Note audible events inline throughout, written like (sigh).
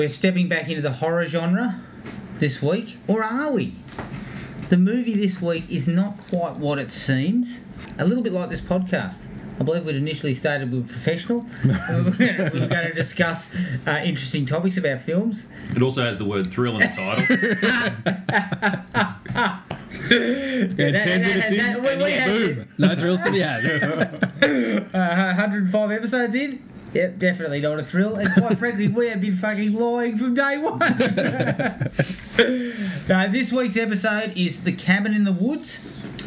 We're stepping back into the horror genre this week, or are we? The movie this week is not quite what it seems. A little bit like this podcast. I believe we'd initially stated we were professional. (laughs) we, were gonna, we were going to discuss uh, interesting topics about films. It also has the word thrill in the title. (laughs) Yeah, that- 10 that- minutes in, that- and we yeah, had- boom. No thrills to be had. (laughs) Uh, 105 episodes in. Yep, definitely not a thrill. And quite frankly, we have been fucking lying from day one. (laughs) now, this week's episode is The Cabin in the Woods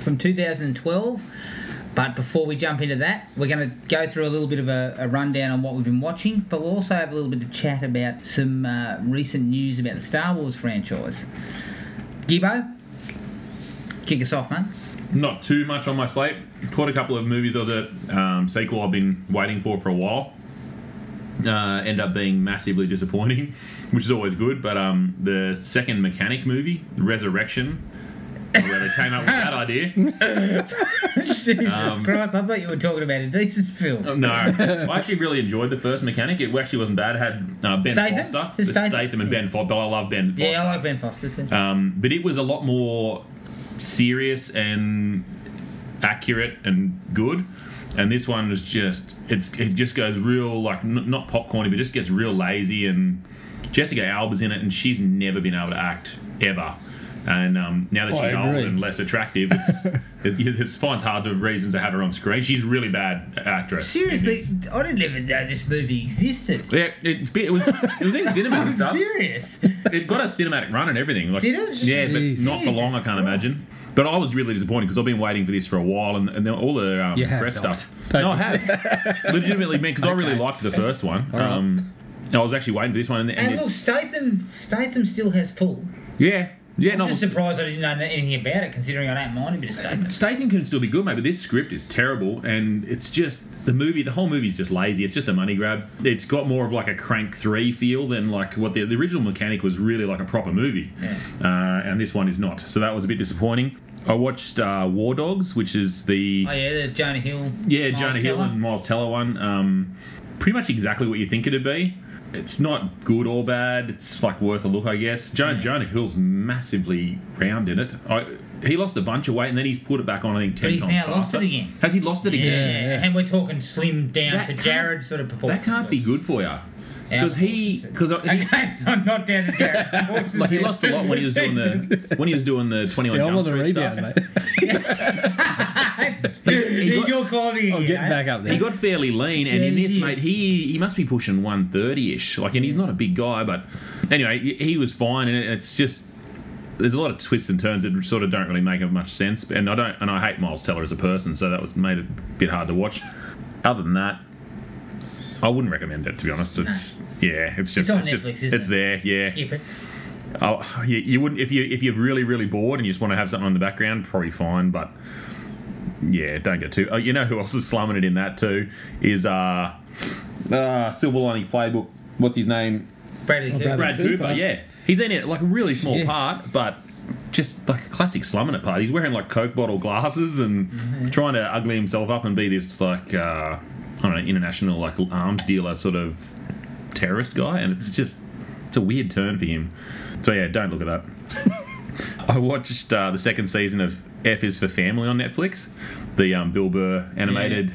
from 2012. But before we jump into that, we're going to go through a little bit of a, a rundown on what we've been watching, but we'll also have a little bit of chat about some uh, recent news about the Star Wars franchise. Gibbo, kick us off, man. Not too much on my slate. Caught a couple of movies. There was a um, sequel I've been waiting for for a while. Uh, end up being massively disappointing, (laughs) which is always good. But um, the second Mechanic movie, Resurrection, where they came up with that idea. (laughs) Jesus Um, Christ, I thought you were talking about a decent film. No, I actually really enjoyed the first Mechanic. It actually wasn't bad. It had uh, Ben Statham? Foster, Just Statham? Statham and Ben Foster. But I love Ben Foster. Yeah, I like Ben Foster too. Um, but it was a lot more serious and accurate and good. And this one was just it's it just goes real like n- not popcorny, but just gets real lazy. And Jessica Alba's in it, and she's never been able to act ever. And um, now that I she's old and less attractive, it's, (laughs) it, it finds hard to reasons to have her on screen. She's a really bad actress. Seriously, I didn't even know this movie existed. Yeah, it's, it was it was in cinemas and I'm stuff. serious. It got a cinematic run and everything. Like, Did it? Yeah, but Jeez. not for long. I can't imagine. But I was really disappointed because I've been waiting for this for a while, and, and then all the um, You have press not. stuff. Don't No, I have (laughs) legitimately, man, because I really Okay. liked the first one. All right. Um, I was actually waiting for this one, and, and And look, it's Statham, Statham still has pull. yeah, yeah. I'm No, just surprised I didn't know anything about it, considering I don't mind a bit of Statham. Statham can still be good, mate, but this script is terrible, and it's just the movie. The whole movie is just lazy. It's just a money grab. It's got more of like a Crank Three feel than like what the, the original Mechanic was really like a proper movie, Yeah. uh, and this one is not. So that was a bit disappointing. I watched uh, War Dogs, which is the Oh yeah, the Jonah Hill. yeah Miles Jonah Hill and Miles Teller one. Um, pretty much exactly what you think it'd be. It's not good or bad. It's like worth a look, I guess. Jonah, Jonah Hill's massively round in it. I, he lost a bunch of weight and then he's put it back on. I think ten But he's times now lost it again. Has he lost it again? Yeah, again? and we're talking slim down That to can't- Jared sort of proportion. That can't be good for you. Because he, because Okay, (laughs) I'm not down to Jared. (laughs) like he lost a lot when he was doing the when he was doing the Twenty One Yeah, I Jump wasn't Street rebound, stuff. mate. (laughs) he got- You're climbing I'm getting eh? back up there. He got fairly lean, and Yeah, in this, is. mate, he he must be pushing one thirty ish. Like, and he's not a big guy, but anyway, he, he was fine, and it's just there's a lot of twists and turns that sort of don't really make much sense. And I don't, and I hate Miles Teller as a person, so that was made it a bit hard to watch. Other than that, I wouldn't recommend it to be honest. It's yeah, it's just It's on just Netflix, isn't it's it? there, yeah. Skip it. Oh, you, you wouldn't if you if you're really really bored and you just want to have something on the background, probably fine. But yeah, don't get too. Oh, you know who else is slumming it in that too is uh, uh Silver Lining Playbook. What's his name? Bradley Cooper. Bradley Brad Cooper. Cooper. Yeah, he's in it like a really small Yes. part, but just like a classic slumming it part. He's wearing like Coke bottle glasses and trying to ugly himself up and be this like uh, I don't know international like arms dealer sort of terrorist guy, and it's just it's a weird turn for him. So yeah, don't look at that. (laughs) I watched uh, the second season of F is for Family on Netflix, the um, Bill Burr animated,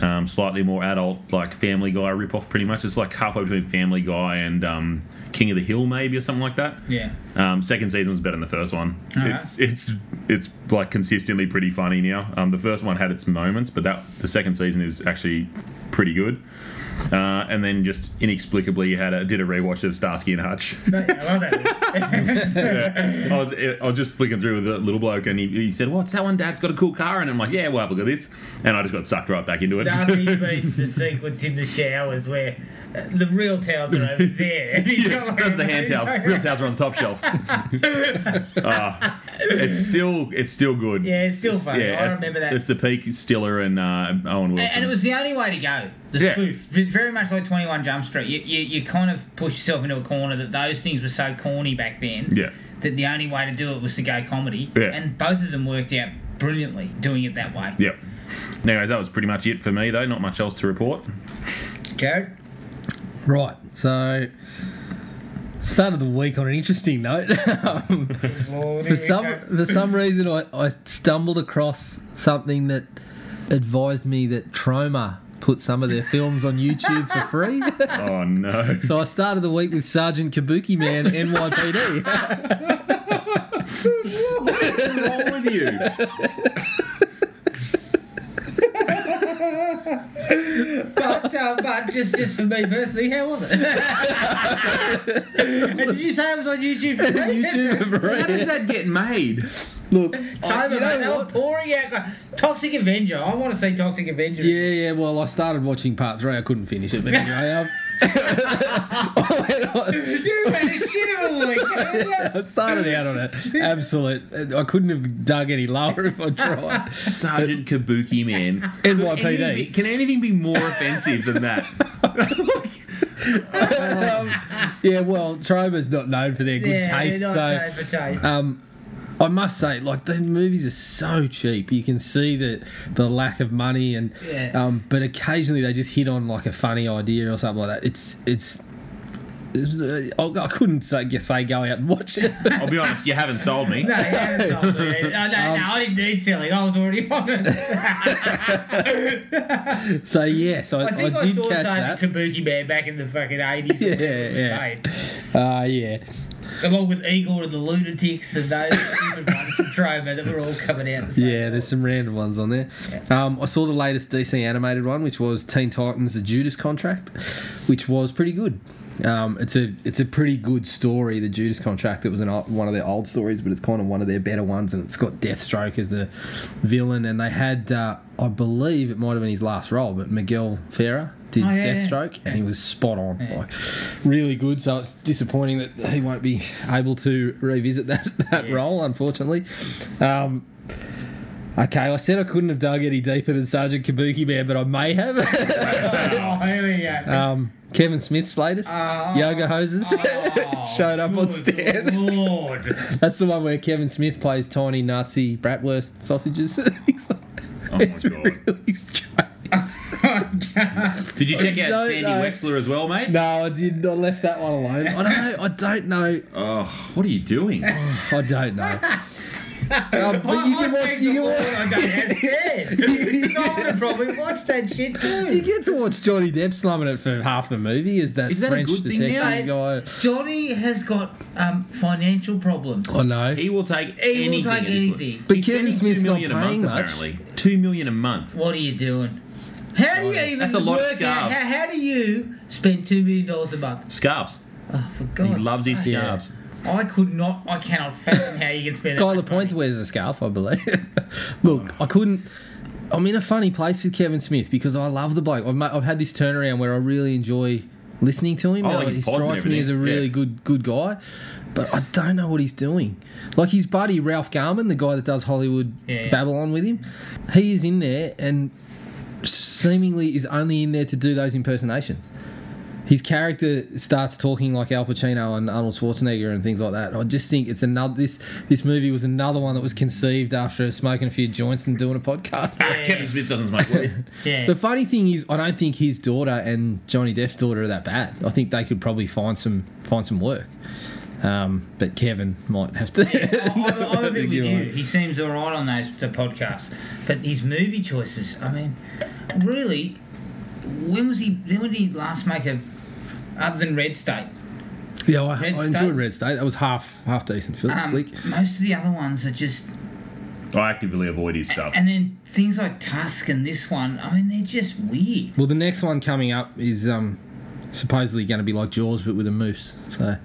um, slightly more adult, like Family Guy ripoff. Pretty much, it's like halfway between Family Guy and um, King of the Hill, maybe or something like that. Yeah. Um, second season was better than the first one. Alright. It's, it's it's like consistently pretty funny now. Um, the first one had its moments, but that the second season is actually pretty good. Uh, and then just inexplicably had a, did a rewatch of Starsky and Hutch. (laughs) No, I love that. I was I was just flicking through with the little bloke, and he, he said, "What's that one? Dad's got a cool car." And I'm like, "Yeah, well, have a look at this." And I just got sucked right back into it. Nothing (laughs) beats the sequence in the showers where uh, the real towels are over there. (laughs) And he's like Those are the hand towels. Real towels are on the top shelf. Ah, it's still it's still good. Yeah, it's still funny. I remember that. It's the peak Stiller and uh, Owen Wilson. And, and it was the only way to go. The Yeah. spoof, very much like Twenty One Jump Street. You, you you kind of push yourself into a corner that those things were so corny back then. Yeah. That the only way to do it was to go comedy. Yeah. And both of them worked out brilliantly doing it that way. Yep. Anyways, that was pretty much it for me, though. Not much else to report. Jared. Right. So started the week on an interesting note. (laughs) um, for some for some reason, I, I stumbled across something that advised me that Troma put some of their films on YouTube for free. (laughs) Oh no. so I started the week with Sergeant Kabuki Man NYPD. (laughs) What's wrong with you? but, uh, but just just for me personally, how was it? (laughs) and did you say it was on YouTube for? YouTube. How does that get made? Look, Time I, you you they know were what? pouring out. Toxic Avenger. I want to see Toxic Avenger. Yeah, yeah. Well, I started watching part three. I couldn't finish it, but anyway, um, (laughs) I went You had a shit of a week. I started out on it. Absolute. I couldn't have dug any lower if I tried. (laughs) Sergeant Kabuki Man. Anything be- NYPD. Can anything be more offensive than that? (laughs) um, yeah, well, Troma's not known for their good yeah, taste, not so known for taste. um, I must say, like the movies are so cheap. You can see the the lack of money, and Yeah. um, but occasionally they just hit on like a funny idea or something like that. It's it's. it's, uh, I I couldn't say, guess say go out and watch it. I'll be honest, you haven't sold me. no, you haven't told me. (laughs) No, no, Um, no, I didn't need selling. I was already on it. (laughs) so yeah, so I, I think I, did saw catch that. Kabuki Man back in the fucking 80s. (laughs) Yeah, yeah, yeah. Uh, yeah. Along with Igor and the Lunatics and those stupid ones from Troma that were all coming out. the Yeah, there's some random ones on there. Um, I saw the latest DC animated one, which was Teen Titans: The Judas Contract, which was pretty good. Um, it's a it's a pretty good story. The Judas Contract. It was an, one of their old stories, but it's kind of one of their better ones, and it's got Deathstroke as the villain. And they had, uh, I believe, it might have been his last role, but Miguel Ferrer did Oh, yeah, yeah. Deathstroke, and he was spot on, Yeah. like really good. So it's disappointing that he won't be able to revisit that (laughs) that Yes. role, unfortunately. Um, Okay, I said I couldn't have dug any deeper than Sergeant Kabuki Man, but I may have. (laughs) Oh, here we go. um, Kevin Smith's latest, Oh, Yoga Hosers, oh, (laughs) showed up on Stan. Lord. (laughs) That's the one where Kevin Smith plays tiny Nazi bratwurst sausages. (laughs) He's like- Oh it's God. really strange. Did you check I out Sandy know. Wexler as well, mate? No, I did. I left that one alone. I don't know. I don't know. Oh, what are you doing? (sighs) I don't know. Um, (laughs) but you can I watch. thank (laughs) (laughs) You can watch. I don't have scared. I would probably watch that shit too. You get to watch Johnny Depp slumming it for half the movie. Is that Is that a French good thing detective now? guy? Johnny has got um, financial problems. I know. He will take He will anything. take at this point. anything. But He's Kevin spending Smith's two not million a paying month, much. apparently. Two million a month. What are you doing? How do you even That's a lot of work out? scarves. How, how do you spend two million dollars a month? Scarves. Oh, for God! He loves his scarves. I could not. I cannot fathom how you can spend. that Guy much Lapointe money. wears a scarf, I believe. (laughs) Look, I couldn't. I'm in a funny place with Kevin Smith because I love the bloke. I've, ma- I've had this turnaround where I really enjoy listening to him. Oh, I like his he pods and strikes me as a really yeah. good good guy, but I don't know what he's doing. Like his buddy Ralph Garman, the guy that does Hollywood Yeah. Babylon with him, he is in there and seemingly is only in there to do those impersonations. His character starts talking like Al Pacino and Arnold Schwarzenegger and things like that. I just think it's another this this movie was another one that was conceived after smoking a few joints and doing a podcast. (laughs) Ah, Kevin Smith doesn't smoke weed. (laughs) Yeah. The funny thing is, I don't think his daughter and Johnny Depp's daughter are that bad. I think they could probably find some find some work. Um, but Kevin might have to. I'm, I'm a bit with you. He seems all right on those the podcasts, but his movie choices. I mean, really, when was he? When did he last make a other than Red State? Yeah, I, Red I State? enjoyed Red State. That was half half decent fil- Um, flick. most of the other ones are just, I actively avoid his stuff. and then things like Tusk and this one. I mean, they're just weird. Well, the next one coming up is um, supposedly going to be like Jaws, but with a moose. So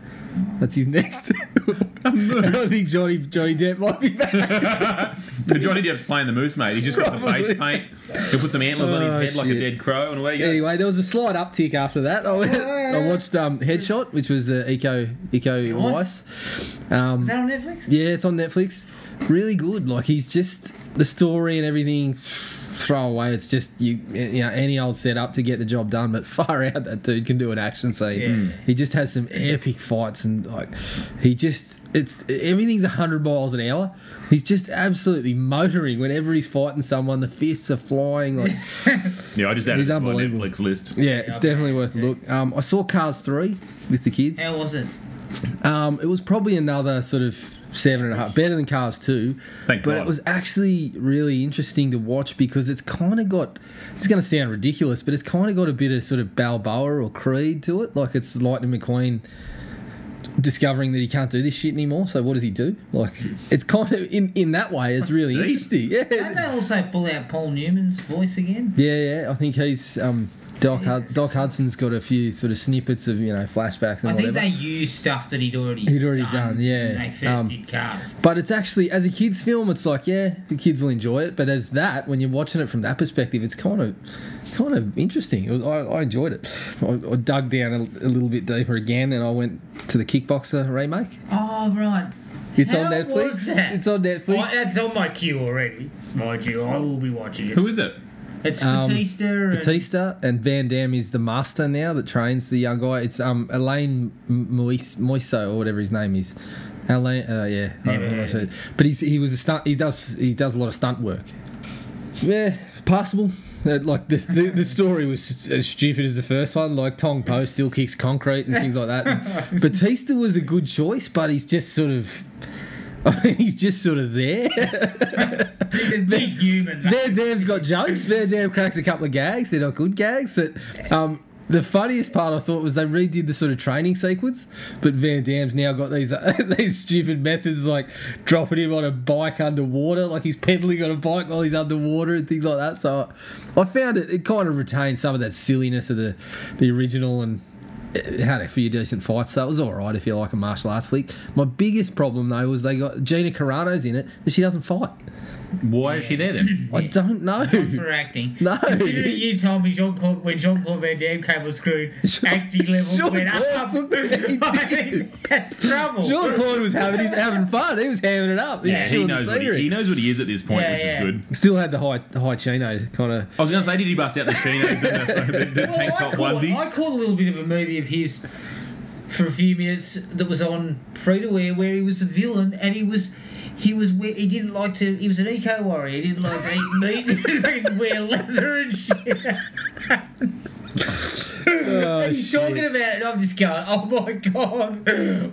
that's his next. (laughs) (laughs) I think Johnny Johnny Depp might be back. (laughs) The Johnny Depp's playing the moose, mate. He's just got some face paint. He'll put some antlers on his Oh, head like a dead crow, and away you go. anyway, there was a slight uptick after that. I, went, I watched um, Headshot, which was uh, Iko Iko was? Uwais. Um, Is that on Netflix? yeah, it's on Netflix. Really good. Like he's just the story and everything. Throw away. It's just you, you know, any old setup to get the job done. But (laughs) far out, that dude can do an action scene. Yeah. He just has some epic fights and like he just it's everything's hundred miles an hour. He's just absolutely motoring whenever he's fighting someone. The fists are flying. Like (laughs) Yeah, I just added He's it to my. Netflix list. yeah, it's Okay. definitely worth a look. Um, I saw Cars three with the kids. How was it? Um, it was probably another sort of seven and a half, better than Cars two. Thank but God. it was actually really interesting to watch because it's kind of got. It's going to sound ridiculous, but it's kind of got a bit of sort of Balboa or Creed to it. Like it's Lightning McQueen discovering that he can't do this shit anymore. So what does he do? Like it's kind of in in that way. It's really deep. interesting. Don't they also pull out Paul Newman's voice again? yeah, yeah. I think he's. Um, Doc, Hud- Doc Hudson's got a few sort of snippets of you know flashbacks and I think whatever. they used stuff that he'd already He'd already done, yeah. When they first Um, did Cars. But it's actually, as a kids' film, it's like, yeah, the kids will enjoy it. But as that, when you're watching it from that perspective, it's kind of, kind of interesting. It was, I, I enjoyed it. I, I dug down a, a little bit deeper again, and I went to the Kickboxer remake. Oh right. It's How on Netflix. It's on Netflix. Oh, that's on my queue already. Mind you, I will be watching it. Who is it? It's Um, Batista. and- Batista and Van Damme is the master now that trains the young guy. It's um Alain Moussi or whatever his name is. Alain, uh, yeah, I Never don't know heard what of to- but he's he was a stunt. He does he does a lot of stunt work. Yeah, passable. Uh, like the, the the story was as stupid as the first one. Like Tong Po still kicks concrete and things like that. And (laughs) Batista was a good choice, but he's just sort of. I (laughs) he's just sort of there. He's a big human. Van Damme's got jokes. Van Damme cracks a couple of gags. They're not good gags, but um, the funniest part I thought was they redid the sort of training sequence, but Van Damme's now got these (laughs) these stupid methods like dropping him on a bike underwater, like he's pedaling on a bike while he's underwater and things like that. So I found it it kind of retained some of that silliness of the the original and. Had a few decent fights, so it was all right if you like a martial arts flick. My biggest problem though was they got Gina Carano's in it, but she doesn't fight. Why is she there then? I don't know. Not for acting. No. Considering you told me Jean Claude when Jean Claude Van Damme came on screen, acting levels went Jean-Claude up. took (laughs) the- (laughs) he I did. think that's trouble. Jean Claude was having having fun. He was hamming it up. He Yeah, He chewing the knows, what he, he knows what he is at this point, Yeah, which yeah. is good. Still had the high high chino kind of. I was going to say, did he bust out the chinos and the, the, the (laughs) Well, tank I top caught, onesie? I caught a little bit of a movie of his for a few minutes that was on free to wear where he was the villain and he was he was he didn't like to he was an eco warrior he didn't like to eat meat (laughs) he didn't wear leather and shit Oh, and he's talking about it I'm just going oh my god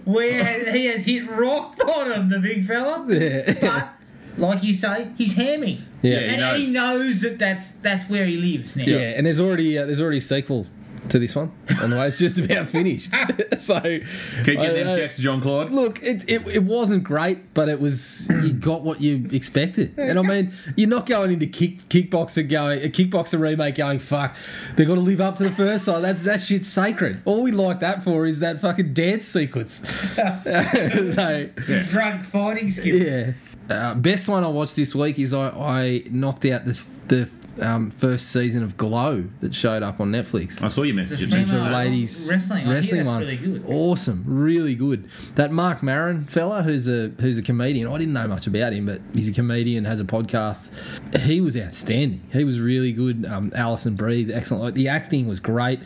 where has, he has hit rock bottom the big fella (laughs) Yeah. but like you say he's hammy Yeah. Yeah, he and knows. he knows that that's that's where he lives now Yeah, and there's already uh, there's already a sequel to this one. On the way, it's just about (laughs) finished. (laughs) so Keep getting them checks, John Claude. Look, it, it it wasn't great, but it was you got what you expected. And I mean, you're not going into kick kickboxer going a kickboxer remake going fuck. They got to live up to the first side. That's that shit's sacred. All we like that for is that fucking dance sequence. (laughs) so drunk fighting skills yeah. Uh, best one I watched this week is I, I knocked out this, the um, first season of Glow that showed up on Netflix. I saw your message. The It just- the ladies wrestling. I hear that's one. really good. Awesome, really good. That Marc Maron fella, who's a who's a comedian. I didn't know much about him, but he's a comedian, has a podcast. He was outstanding. He was really good. Um, Alison Brie's, excellent. Like the acting was great.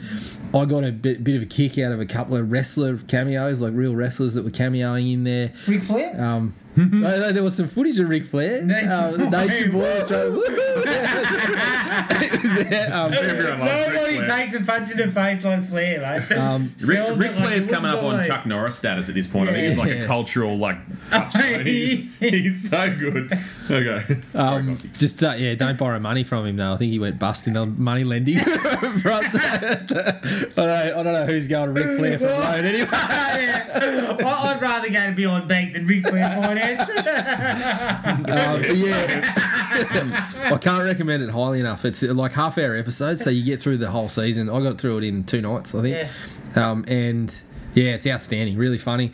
I got a bit, bit of a kick out of a couple of wrestler cameos, like real wrestlers that were cameoing in there. Ric Flair Um, (laughs) no, no, there was some footage of Ric Flair. Nature um, Boy. Nature Boy. was right. Woohoo! Was (laughs) there, (laughs) um, Everyone loves Ric Nobody Flair. takes a punch in the face like Flair, mate. um, Rick, Sells Ric it like Flair's you coming up wouldn't on believe. Chuck Norris status at this point. I think it's like Yeah. a cultural like. touchstone. He- He's so good. Okay. Um, Sorry, just uh, yeah, don't borrow money from him though. I think he went bust in the money lending (laughs) front. I don't know. I don't know who's going to Ric Flair for a (laughs) loan anyway. yeah. I- I'd rather go to Beyond Bank than Ric Flair Finance. (laughs) Um, yeah, I can't recommend it highly enough. It's uh, like half hour episodes, so you get through the whole season. I got through it in two nights, I think. Um, and yeah, it's outstanding, really funny.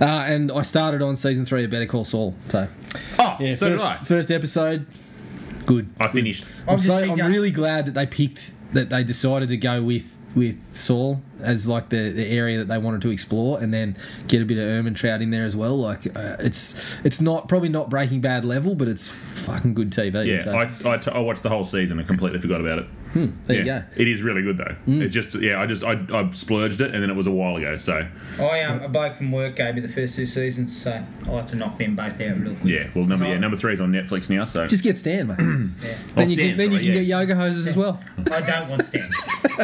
Uh, and I started on season three of Better Call Saul. So Oh, yeah, so first, did I. first episode, good. I finished. I'm, just so, I'm really glad that they picked that they decided to go with with Saul as like the, the area that they wanted to explore, and then get a bit of Ehrmantraut in there as well. Like uh, it's it's not probably not Breaking Bad level, but it's fucking good TV. Yeah, so, I, I, t- I watched the whole season and completely forgot about it. there yeah, you go. it is really good though. Mm. It just yeah, I just I, I splurged it and then it was a while ago. So I um, a bloke from work gave me the first two seasons, so I like to knock them both out real quick. yeah, well number yeah number three is on Netflix now. So Just get Stan, mate. Yeah. then Oh, you Stan, can, then you can yeah. get yoga hosers as well. I don't want Stan.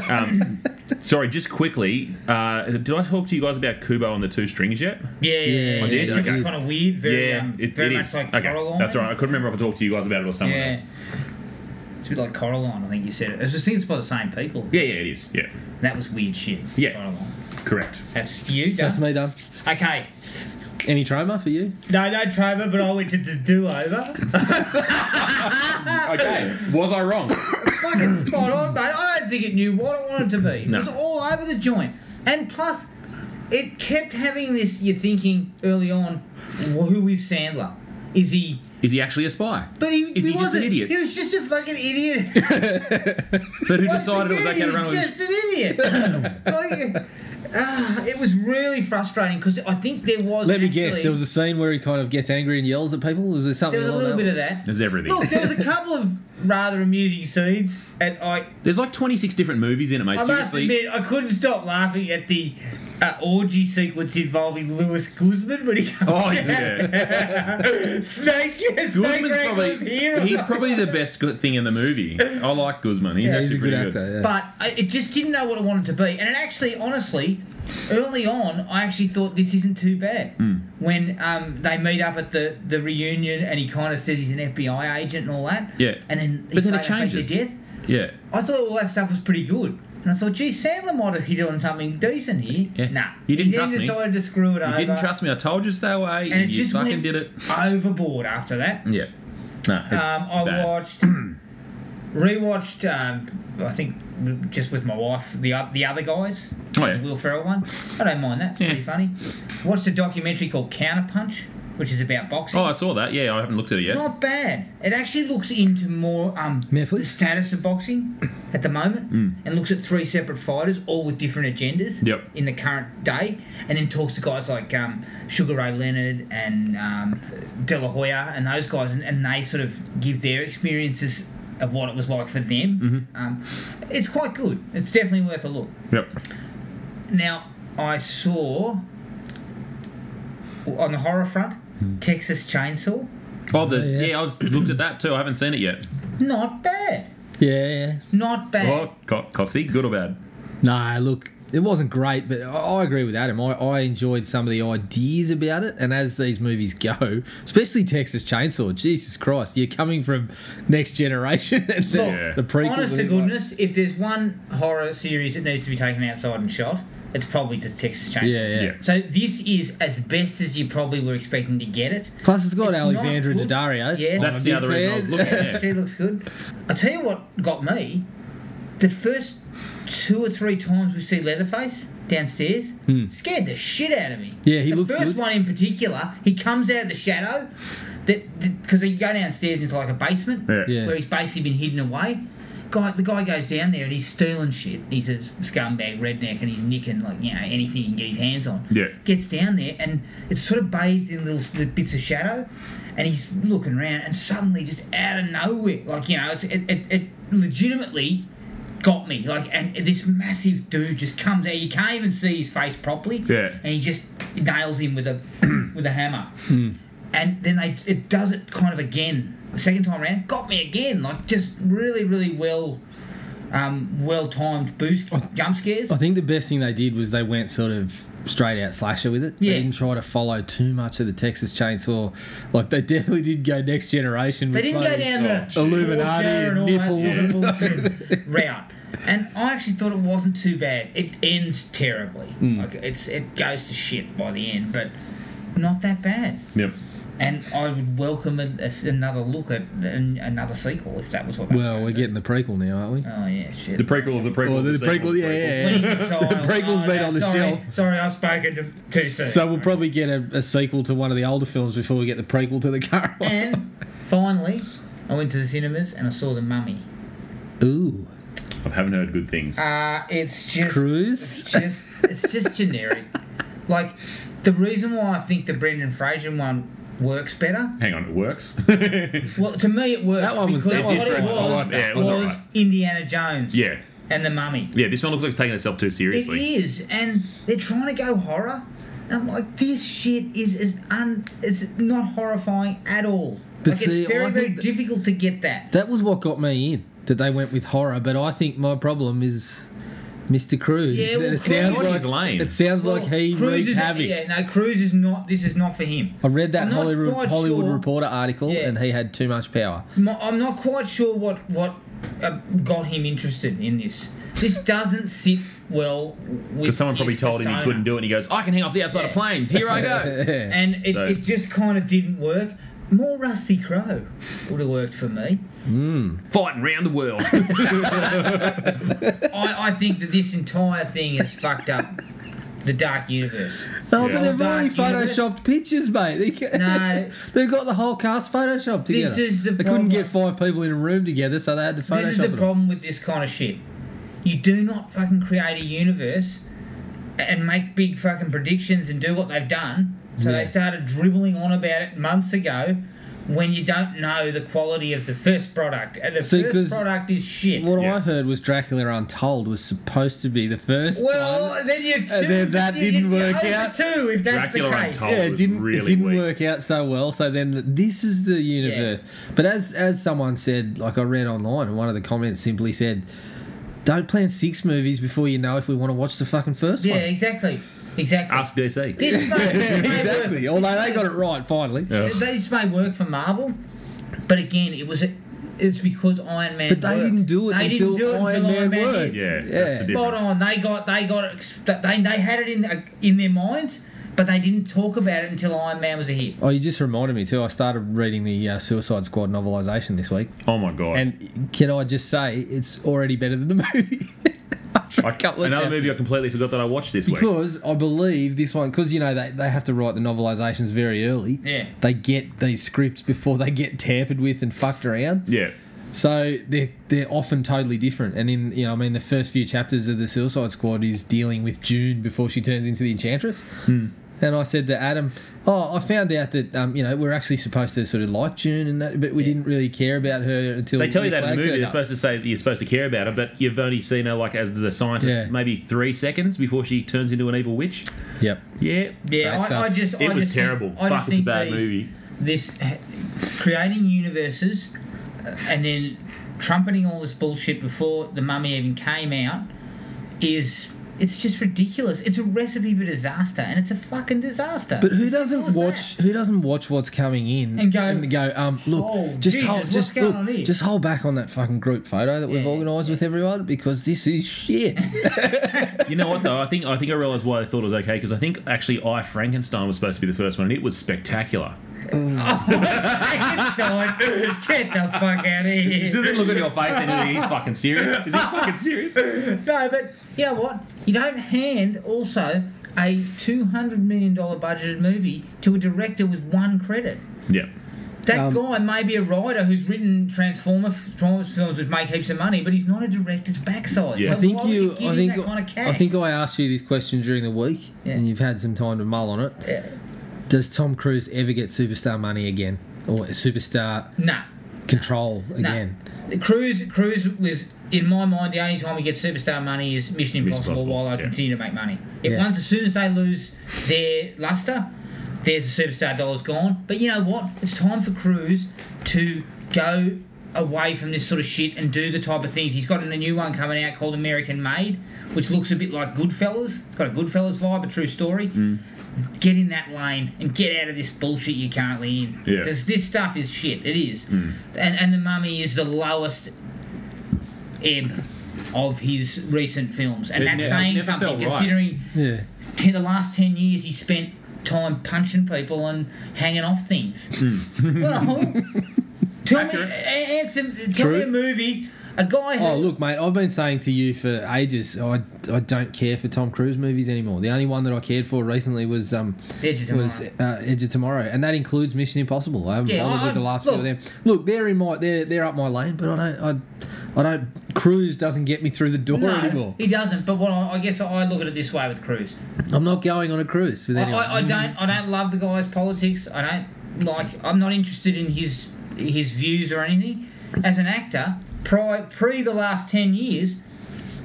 (laughs) um, Sorry, just quickly. Uh, did I talk to you guys about Kubo and the two strings yet? Yeah, yeah, Yeah, yeah. I did, It's kind of weird. Very, um, it, very it much is. like okay, Coraline. that's all right. I couldn't remember if I talked to you guys about it or someone Yeah. else. It's a bit like Coraline, I think you said it. I just think it's by the same people. Yeah, yeah, it is. Yeah, That was weird shit. Yeah. Coraline. correct. That's you, done? That's me done. Okay. Any trauma for you? No, no, trauma, but I went to the do-over. (laughs) Okay, was I wrong? Fucking spot on, mate. I don't think it knew what it wanted to be. No. It was all over the joint. And plus, it kept having this, you're thinking early on, well, who is Sandler? Is he... Is he actually a spy? But he, Is he just an wasn't. idiot? He was just a fucking idiot. (laughs) (laughs) But who Once decided it was again, okay to run he with? was just an idiot. Oh, like, ah, it was really frustrating because I think there was. Let me actually, guess. There was a scene where he kind of gets angry and yells at people. Was there something there was a little that? bit of that. There's everything. Look, there was a couple of rather amusing scenes, and I, There's like 26 different movies in it, mate. I must admit, I couldn't stop laughing at the uh, orgy sequence involving Luis Guzman when he comes (laughs) Oh, out. (laughs) yeah. Snake, Snake Guzman's Wrangler's probably hero. he's probably the best good thing in the movie. I like Guzman. He's Yeah, actually he's a pretty good actor. Yeah. But I, it just didn't know what it wanted to be. And it actually, honestly, early on, I actually thought this isn't too bad. Hmm. When um, they meet up at the, the reunion and he kind of says he's an FBI agent and all that. Yeah. And then he But then it faked- faked changes. their death. Yeah. I thought all that stuff was pretty good. And I thought, gee, Sandler might have hit on something decent here. Yeah. Nah. You didn't he then trust me. decided to screw it You over. didn't trust me. I told you to stay away. And it you just fucking went did it. overboard after that. Yeah. No, Um, I bad. watched, (clears throat) rewatched. Um, I think just with my wife, the the other guys, Oh, yeah. the Will Ferrell one. I don't mind that. It's Yeah. pretty funny. Watched a documentary called Counterpunch, which is about boxing. Oh, I saw that. Yeah, I haven't looked at it yet. Not bad. It actually looks into more um, Netflix? the status of boxing at the moment, and looks at three separate fighters, all with different agendas Yep. in the current day, and then talks to guys like um, Sugar Ray Leonard and um, De La Hoya and those guys, and, and they sort of give their experiences of what it was like for them. Um, it's quite good. It's definitely worth a look. Yep. Now, I saw on the horror front Hmm. Texas Chainsaw. Oh, the Oh, yes. yeah, I've looked at that too. I haven't seen it yet. Not bad. Yeah, yeah. Not bad. Oh, Co- Coxie, good or bad? No, look, it wasn't great, but I, I agree with Adam. I, I enjoyed some of the ideas about it, and as these movies go, especially Texas Chainsaw, Jesus Christ, you're coming from Next Generation and the, Yeah. the prequels. Honest to it's like- goodness, if there's one horror series that needs to be taken outside and shot, it's probably to the Texas Chainsaw. Yeah, yeah, Yeah. So this is as best as you probably were expecting to get it. Plus, it's got It's not Alexandra good. Daddario. Yeah. That's a the other reason I was fan. looking (laughs) at She looks good. I tell you what got me. The first two or three times we see Leatherface downstairs, scared the shit out of me. Hmm. Yeah, he the looked first good. one in particular, he comes out of the shadow. That because he go downstairs into like a basement Yeah. Yeah. where he's basically been hidden away. Guy, the guy goes down there and he's stealing shit. He's a scumbag redneck and he's nicking like you know anything he can get his hands on. Yeah. Gets down there and it's sort of bathed in little bit- bits of shadow, and he's looking around and suddenly just out of nowhere, like you know, it's, it, it it legitimately got me. Like and this massive dude just comes out. You can't even see his face properly. Yeah. And he just nails him with a (clears throat) with a hammer. Hmm. And then they it does it kind of again. The second time around, got me again. Like just really, really well um, well timed boost jump scares. I think the best thing they did was they went sort of straight out slasher with it. Yeah. They didn't try to follow too much of the Texas Chainsaw. Like they (laughs) definitely did go next generation. They with didn't go down the Oh, Illuminati torture and nipples that sort and- (laughs) route. And I actually thought it wasn't too bad. It ends terribly. Hmm. Like it's it goes to shit by the end, but not that bad. Yep. And I would welcome a, a- another look at an, another sequel if that was what. Well, were we're gonna getting the prequel now, aren't we? Oh yeah, shit. The prequel of the prequel. Oh, of the prequel, yeah, prequel. yeah, yeah. he's a child. The prequel's Oh, been no, on the sorry, shelf. Sorry, I've spoken to, too soon. So we'll probably get a, a sequel to one of the older films before we get the prequel to the current one. And finally, I went to the cinemas and I saw The Mummy. Ooh, I haven't heard good things. Uh, it's just Cruise. It's just it's just generic. Like the reason why I think the Brendan Fraser one works better. Hang on, it works. (laughs) Well, to me it worked That one was- because that what was it different. was I like that. Yeah, it was was alright. Indiana Jones. yeah. And the Mummy. Yeah, this one looks like it's taking itself too seriously. It is, and they're trying to go horror. And I'm like, this shit is is un, it's not horrifying at all. But like see, it's very very difficult to get that. That was what got me in. That they went with horror, but I think my problem is Mr. Cruise. Yeah, well, it Cruise- sounds What like is lane? it sounds like he Cruise wreaked havoc. Yeah, no, Cruise is not. This is not for him. I read that Hollywood quite Hollywood sure. Reporter article, Yeah. and he had too much power. I'm not quite sure what what uh, got him interested in this. This doesn't sit well with. Because someone probably his told him he couldn't do it, and he goes, "I can hang off the outside of planes. Here I go." (laughs) and it, So- it just kind of didn't work. More Rusty Crowe would have worked for me. Hmm. Fighting round the world. (laughs) (laughs) I, I think that this entire thing has fucked up the Dark Universe. Oh, Yeah. but they've already Dark universe. photoshopped pictures, mate. They ca- No. (laughs) they've got the whole cast photoshopped This together. is the they couldn't get five people in a room together, so they had to photoshop This is the it all. problem with this kind of shit. You do not fucking create a universe and make big fucking predictions and do what they've done. So Yeah. they started dribbling on about it months ago when you don't know the quality of the first product. And the See, 'cause first product is shit. What Yeah. I heard was Dracula Untold was supposed to be the first well, one. then you two, And then that you- didn't you- work over out. Two, if that's Dracula the case. Untold. yeah, it didn't really it didn't weak. work out so well. So then this is the universe. But as as someone said, like I read online, and one of the comments simply said, "Don't plan six movies before you know if we want to watch the fucking first Yeah, one." exactly, exactly. Ask DC. This may, this may exactly. Although they got it right finally. Yeah. This may work for Marvel, but again, it was a, it's because Iron Man. But they worked. didn't do it They until didn't do it Iron until Man worked. Yeah, Yeah. that's the Spot on. They got they got ex- they they had it in in their minds, but they didn't talk about it until Iron Man was a hit. Oh, you just reminded me too. I started reading the uh, Suicide Squad novelisation this week, Oh my god! and can I just say it's already better than the movie. After (laughs) a I, couple of another movie I completely forgot that I watched this week. Because I believe this one, because you know they, they have to write the novelizations very early. Yeah. They get these scripts before they get tampered with and fucked around. Yeah, So they're they're often totally different. And in you know, I mean, the first few chapters of the Suicide Squad is dealing with June before she turns into the Enchantress. Hmm. And I said to Adam, "Oh, I found out that um, you know we're actually supposed to sort of like June and that, but we didn't really care about her until they tell you that in the Flag movie. turned They're up." supposed to say that you're supposed to care about her, but you've only seen her like as the scientist Yeah. maybe three seconds before she turns into an evil witch. Yep. Yeah, Yeah, Great I, I just it I was just think- terrible. I Fuck, it's a bad these- movie. This creating universes uh, and then trumpeting all this bullshit before the mummy even came out is it's just ridiculous. It's a recipe for disaster, and it's a fucking disaster. But who It's doesn't watch? that. Who doesn't watch what's coming in And go, Um, look, "Oh, just Jesus, hold, what's just going look, on here?" just hold back on that fucking group photo that we've Yeah, organised with everyone because this is shit. (laughs) You know what though? I think I think I realised why I thought it was okay because I think actually I Frankenstein was supposed to be the first one, and it was spectacular. (laughs) Einstein, Get the fuck out of here. He here. (laughs) doesn't look at your face and think he's fucking serious. Is he fucking serious? No, but you know what? You don't hand also a two hundred million dollar budgeted movie to a director with one credit. Yeah. That Um, guy may be a writer who's written Transformer Transformers films which make heaps of money, but he's not a director's backside. Yeah. So I think why would you. give I him think. that kind of cash? I think I asked you this question during the week, Yeah. and you've had some time to mull on it. Yeah. Does Tom Cruise ever get superstar money again, or superstar Nah. control Nah. again? Cruise Cruise was in my mind the only time we get superstar money is Mission Impossible, Impossible, while I yeah. continue to make money. If Yeah. once as soon as they lose their luster, there's the superstar dollar's gone. But you know what? It's time for Cruise to go away from this sort of shit and do the type of things. He's got a new one coming out called American Made, which looks a bit like Goodfellas. It's got a Goodfellas vibe, a true story. Mm. Get in that lane and get out of this bullshit you're currently in. Yeah. Because this stuff is shit. It is. Mm. And and the mummy is the lowest ebb of his recent films. And It that's never- saying never something felt right. considering Yeah. ten, the last 10 years he spent time punching people and hanging off things. well, (laughs) tell me, Accurate. a- answer, tell True. me a movie, a guy who. Oh look, mate! I've been saying to you for ages. I, I don't care for Tom Cruise movies anymore. The only one that I cared for recently was um Edge of Tomorrow. was uh, Edge of Tomorrow, and that includes Mission Impossible. I haven't Yeah, bothered I- with the last look- few of them. Look, they're in my they're they're up my lane, but I don't I, I don't. Cruise doesn't get me through the door no, anymore. he doesn't. But what I, I guess I look at it this way with Cruise. I'm not going on a cruise with anyone. I, I don't. I don't love the guy's politics. I don't like. I'm not interested in his his views or anything. As an actor, pri, pre the last ten years,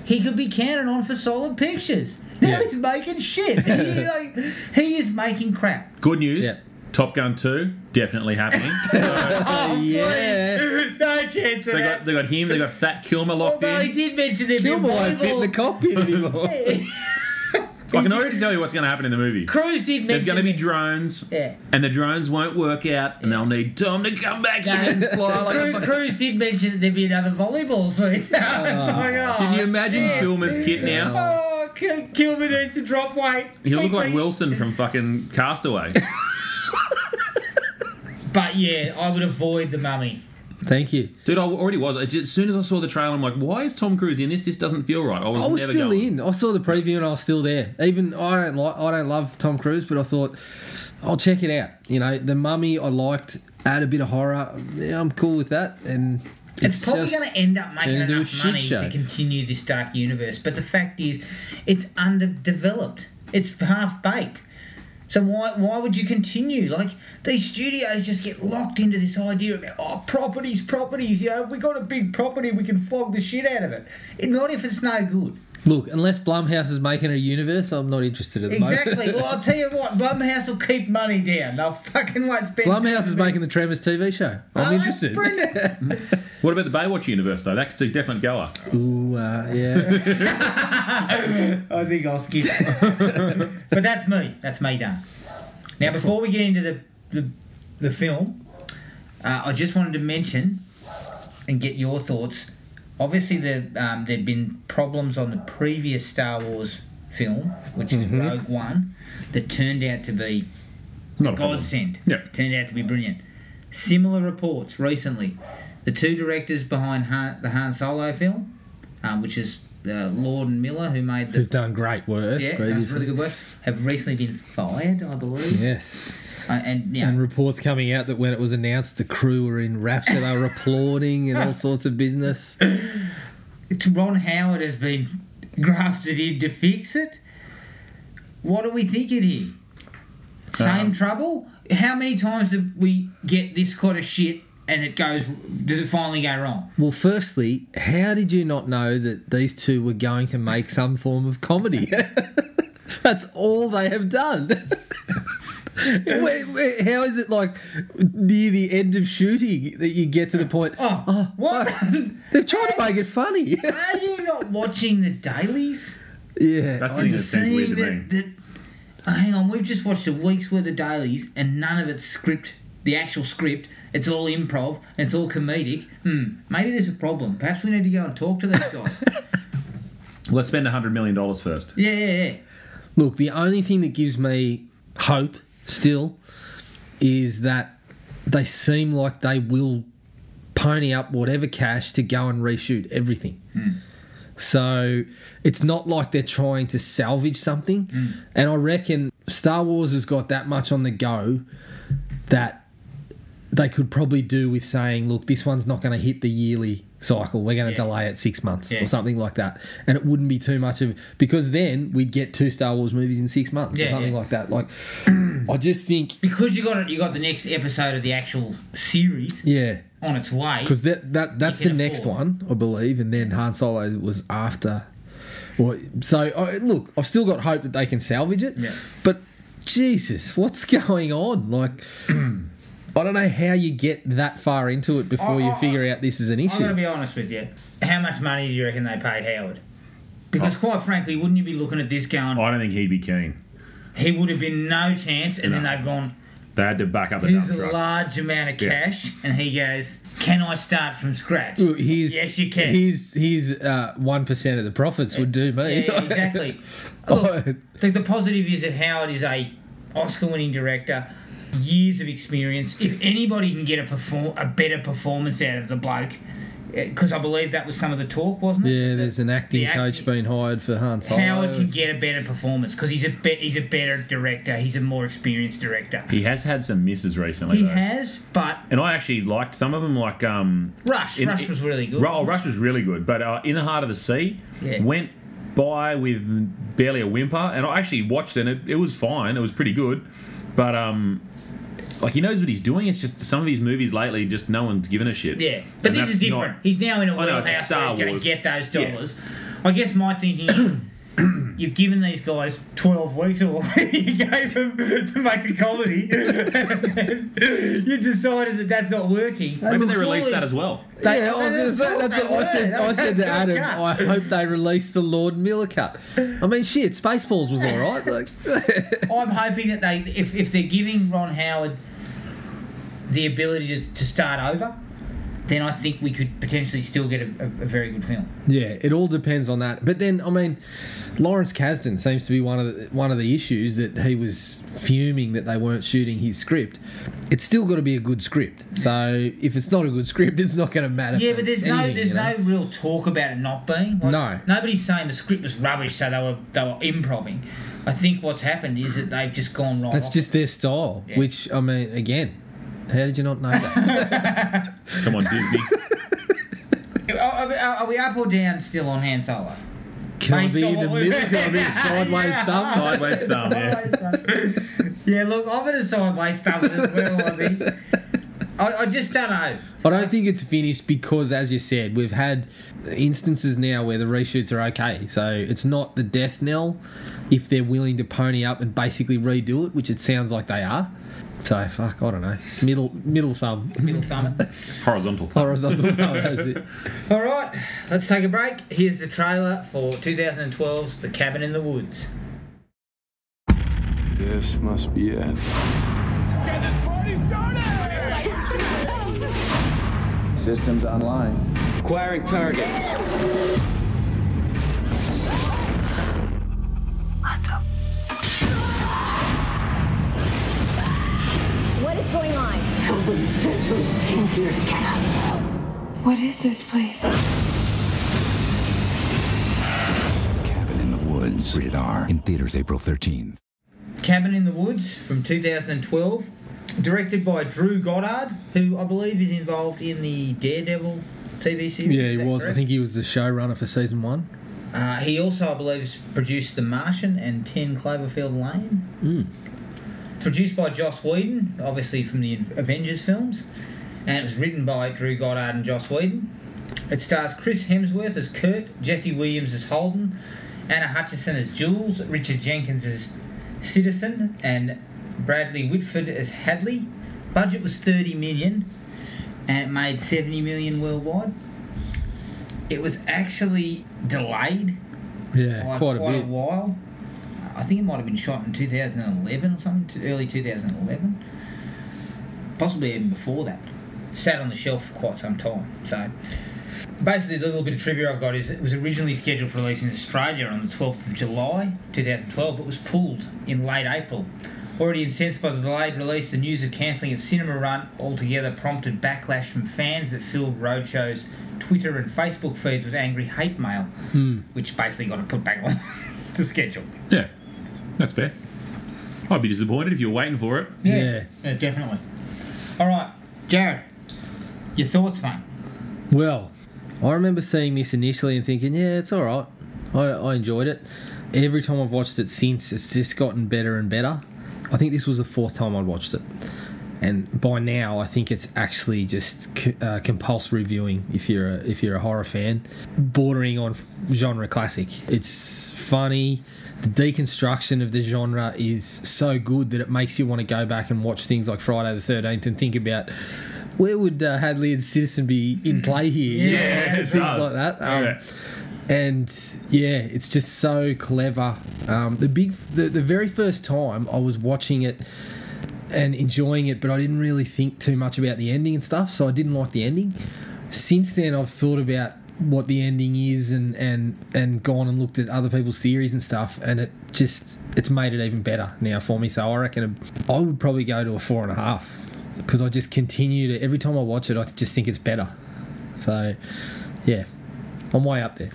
he could be counted on for solid pictures. Now Yeah. he's making shit. He, (laughs) like, he is making crap. Good news. Yeah. Top Gun 2, definitely happening. (laughs) So, Oh, yeah. (laughs) please. Don't chance of They that. got, they got him, they got Fat Kilmer locked Although he did mention there'd be a Kilmer won't fit in the volleyball. cockpit I can already tell you what's going to happen in the movie. Cruise did mention There's going to be drones, Yeah. and the drones won't work out, and they'll need Tom to come back in and fly like a Cruise, fucking- Cruise did mention that there'd be another volleyball scene. It's like, oh, Can you imagine shit. Kilmer's kit now? Oh, K- Kilmer needs to drop weight. He'll look like Wilson from fucking Castaway. (laughs) But yeah, I would avoid the mummy. Thank you. Dude, I already was. I just, as soon as I saw the trailer, I'm like, why is Tom Cruise in this? This doesn't feel right. I was, I was never still going. in. I saw the preview and I was still there. Even I don't like. I don't love Tom Cruise, but I thought I'll check it out. You know, the Mummy I liked. Add a bit of horror. Yeah, I'm cool with that. And It's, probably going to end up making turned enough money show. to continue this dark universe. But the fact is, it's underdeveloped. It's half baked. So why why would you continue? Like these studios just get locked into this idea of oh properties, properties. You know, if we got a big property, we can flog the shit out of it. Not if it's no good. Look, unless Blumhouse is making a universe, I'm not interested at the Exactly. moment. well, I'll tell you what, Blumhouse will keep money down. They'll fucking won't spend. Blumhouse is making the Tremors TV show. I'm Oh, interested. (laughs) What about the Baywatch universe, though? That's a definite goer. Ooh, uh, yeah. (laughs) I think I'll skip. (laughs) but that's me. That's me done. Now, before we get into the the, the film, uh, I just wanted to mention and get your thoughts. Obviously, the um, there'd been problems on the previous Star Wars film, which is Rogue One, that turned out to be Not a godsend. Yeah. Turned out to be brilliant. Similar reports recently. The two directors behind Han, the Han Solo film, um, which is uh, Lord and Miller, who made the Who's done great work yeah, previously. that's really good work. Have recently been fired, I believe. Yes. Uh, and yeah, And reports coming out that when it was announced, the crew were in rapture, they were applauding and all (laughs) sorts of business. it's Ron Howard has been grafted in to fix it. What are we thinking here? Same Um, trouble? How many times do we get this kind of shit and it goes? Does it finally go wrong? Well, firstly, how did you not know that these two were going to make some form of comedy? (laughs) That's all they have done. (laughs) (laughs) Wait, wait, how is it like near the end of shooting that you get to the point? Oh, what? They're trying to make it funny. (laughs) Are you not watching the dailies? yeah, That's the I thing just- that's weird Seeing to that, me. that oh, hang on, we've just watched a week's worth of dailies and none of it's script, the actual script. It's all improv and it's all comedic. Hmm, maybe there's a problem. Perhaps we need to go and talk to those guys. (laughs) Let's spend hundred million dollars first. yeah, yeah, yeah. Look, the only thing that gives me hope still is that they seem like they will pony up whatever cash to go and reshoot everything. Hmm. So it's not like they're trying to salvage something. Hmm. And I reckon Star Wars has got that much on the go that they could probably do with saying, look, this one's not going to hit the yearly cycle. We're going to Yeah. delay it six months Yeah. or something like that. And it wouldn't be too much of because then we'd get two Star Wars movies in six months Yeah, or something like that. Like, (clears throat) I just think, Because you got it, you got the next episode of the actual series yeah. on its way. Because that, that that's the can next one, I believe, and then Han Solo was after. Well, so I look, I've still got hope that they can salvage it. Yeah. But Jesus, what's (laughs) going on? Like, (clears throat) I don't know how you get that far into it before I- you I- figure out this is an issue. I'm going to be honest with you. How much money do you reckon they paid Howard? Because quite frankly, wouldn't you be looking at this going, I don't think he'd be keen. he would have been no chance, and then they've gone, They had to back up the here's dump a large amount of Yeah. cash, and he goes, can I start from scratch? Look, His, Yes, you can. His his uh, one percent of the profits would do me. Yeah, exactly. (laughs) Oh, Look, the, the positive is that Howard is a Oscar-winning director, years of experience. If anybody can get a perform a better performance out of the bloke, because I believe that was some of the talk, wasn't it? yeah, there's an acting The act- coach being hired for Han Solo. Howard can get a better performance because he's a be- he's a better director. He's a more experienced director. He has had some misses recently, He though. has, but And I actually liked some of them, like um, Rush, In- Rush was really good. Oh, Rush was really good, but uh, In the Heart of the Sea Yeah. went by with barely a whimper, and I actually watched it. And it, it was fine. It was pretty good, but um, like he knows what he's doing. It's just some of these movies lately, just no one's given a shit. Yeah, but And this that's is different. not- He's now in a I know, it's wheelhouse Star where he's going Wars. to get those Yeah. dollars. I guess my thinking is (clears throat) you've given these guys 12 weeks or (laughs) you gave them to make a comedy. and (laughs) you decided that that's not working. Maybe they released that as well. They- yeah, I was oh, going to say that's what I said. I said to Adam, cut. I hope they release the Lord Miller cut. I mean, shit, Spaceballs was all right. Like, (laughs) I'm hoping that they, if, if they're giving Ron Howard the ability to, to start over, then I think we could potentially still get a, a, a very good film. yeah, it all depends on that. But then, I mean, Lawrence Kasdan seems to be one of the, one of the issues that he was fuming that they weren't shooting his script. It's still got to be a good script. So if it's not a good script, (laughs) it's not going to matter. Yeah, but there's no there's you know? no real talk about it not being. Like, No. Nobody's saying the script was rubbish, so they were they were improving. I think what's happened is that they've just gone wrong. That's just their style. Yeah. Which I mean, again, how did you not know that? (laughs) Come on, Disney. Are, are, are we up or down still on Han Solo? Can I Based be on in the what we- middle? Can I be a (laughs) sideways Yeah. thumb? Sideways thumb, yeah. (laughs) yeah, look, I'm in a sideways thumb as well. I think. I, I just don't know. I don't think it's finished because, as you said, we've had instances now where the reshoots are okay. So it's not the death knell if they're willing to pony up and basically redo it, which it sounds like they are. So fuck, I don't know. Middle middle thumb, Middle thumb. Horizontal. thumb. horizontal thumb. That's it. (laughs) All right, let's take a break. Here's the trailer for 2012's The Cabin in the Woods. This must be it. Systems online. Acquiring targets. What is going on? Somebody seems here to get us. What is this place? Cabin in the Woods. Rated R. In theaters April 13th. Cabin in the Woods from 2012, directed by Drew Goddard, who I believe is involved in the Daredevil TV series. Yeah, he that was. I think he was the showrunner for season one. Uh, he also, I believe, produced The Martian and 10 Cloverfield Lane. Mm. Produced by Joss Whedon, obviously from the Avengers films, and it was written by Drew Goddard and Joss Whedon. It stars Chris Hemsworth as Kurt, Jesse Williams as Holden, Anna Hutchison as Jules, Richard Jenkins as Citizen, and Bradley Whitford as Hadley. Budget was 30 million, and it made 70 million worldwide. It was actually delayed Yeah, by quite a bit. while. I think it might have been shot in 2011 or something, to early 2011. Possibly even before that. Sat on the shelf for quite some time. So, basically, the little bit of trivia I've got is it was originally scheduled for release in Australia on the 12th of July 2012, but was pulled in late April. Already incensed by the delayed release, the news of cancelling its cinema run altogether prompted backlash from fans that filled Roadshow's Twitter and Facebook feeds with angry hate mail, hmm. which basically got it put back on (laughs) the schedule. Yeah, that's fair. I'd be disappointed if you were waiting for it. Yeah. yeah, definitely. All right, Jared, your thoughts, mate? Well, I remember seeing this initially and thinking, yeah, it's all right. I, I enjoyed it. Every time I've watched it since, it's just gotten better and better. I think this was the fourth time I'd watched it. And by now, I think it's actually just c- uh, compulsory viewing if you're a, if you're a horror fan, bordering on genre classic. It's funny. The deconstruction of the genre is so good that it makes you want to go back and watch things like Friday the Thirteenth and think about where would uh, Hadley and Citizen be in play here? Yeah, (laughs) it things does. like that. Um, Yeah. And yeah, it's just so clever. Um, the big, the, the very first time I was watching it and enjoying it, but I didn't really think too much about the ending and stuff, so I didn't like the ending. Since then, I've thought about what the ending is and and and gone and looked at other people's theories and stuff, and it just it's made it even better now for me. So I reckon I would probably go to a four and a half because I just continue to every time I watch it, I just think it's better. So yeah, I'm way up there.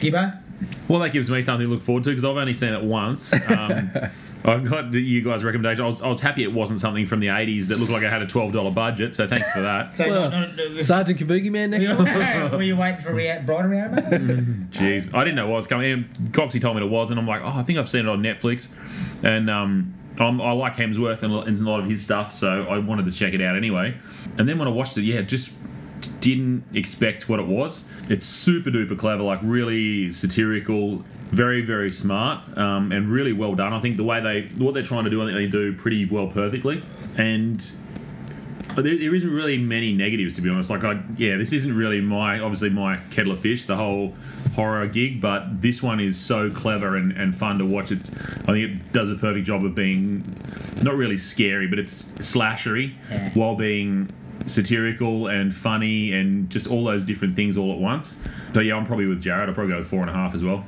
Gibbo? Well, that gives me something to look forward to because I've only seen it once. Um, (laughs) I got you guys' recommendation. I was, I was happy it wasn't something from the 80s that looked like I had a $12 budget, so thanks for that. So, Well, not, not, not, Sergeant Kabuki Man next time. (laughs) were you waiting for rea- brighter reanimate? (laughs) Jeez, I didn't know what was coming. And Coxie told me it was, and I'm like, oh, I think I've seen it on Netflix, and um, I'm, I like Hemsworth and, and a lot of his stuff, so I wanted to check it out anyway. And then when I watched it, yeah, just didn't expect what it was. It's super duper clever, like really satirical, very very smart, um, and really well done. I think the way they what they're trying to do, I think they do pretty well perfectly, and. But there, there isn't really many negatives to be honest. Like I, yeah, this isn't really my obviously my kettle of fish, the whole horror gig. But this one is so clever and, and fun to watch. It, I think it does a perfect job of being not really scary, but it's slashery Yeah. while being satirical and funny and just all those different things all at once. So yeah, I'm probably with Jared. I'll probably go with four and a half as well.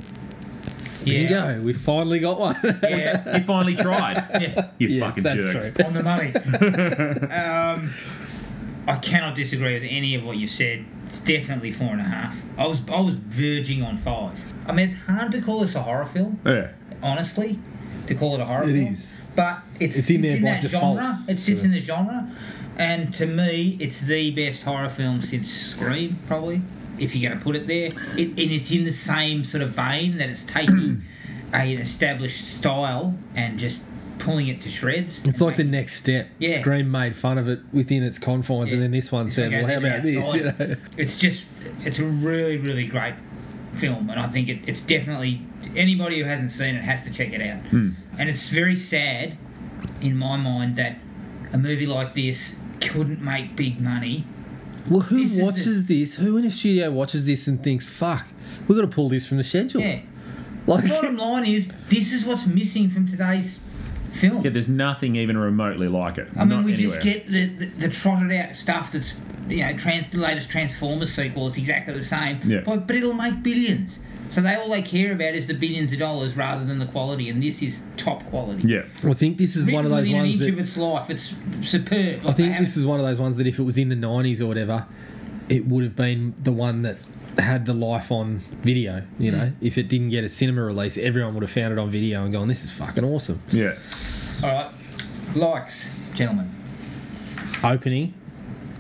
There you go. We finally got one. (laughs) Yeah. You finally tried. (laughs) yeah. You yes, fucking that's jerks. true. on the money. (laughs) um, I cannot disagree with any of what you said. It's definitely four and a half. I was I was verging on five. I mean, it's hard to call this a horror film, Yeah. honestly, to call it a horror It film. is. But it's, It's in it's there by that default. genre. It sits in the genre, and to me, it's the best horror film since Scream, probably. If you're going to put it there, it, and it's in the same sort of vein that it's taking (clears throat) an established style and just pulling it to shreds. It's like the next step. Yeah. Scream made fun of it within its confines, and then this one said, It "Well, how about this?" (laughs) You know? It's just, it's a really, really great film, and I think it, it's definitely anybody who hasn't seen it has to check it out. Hmm. And it's very sad, in my mind, that a movie like this couldn't make big money. Well, who This is watches this? Who in a studio watches this and thinks, "Fuck, we've got to pull this from the schedule"? Yeah. Like, the Bottom line is, this is what's missing from today's film. Yeah, there's nothing even remotely like it. I mean, Not we anywhere. just get the, the, the trotted out stuff that's, you know, trans, the latest Transformers sequel is exactly the same, Yeah. but, but it'll make billions. So they all they care about is the billions of dollars rather than the quality, and this is top quality. Yeah. I think this is one of those within an ones inch that of its life, it's superb. I think this is one of those ones that if it was in the '90s or whatever, it would have been the one that had the life on video. You hmm. know, if it didn't get a cinema release, everyone would have found it on video and gone, "This is fucking awesome." Yeah. all right. Likes, gentlemen. Opening.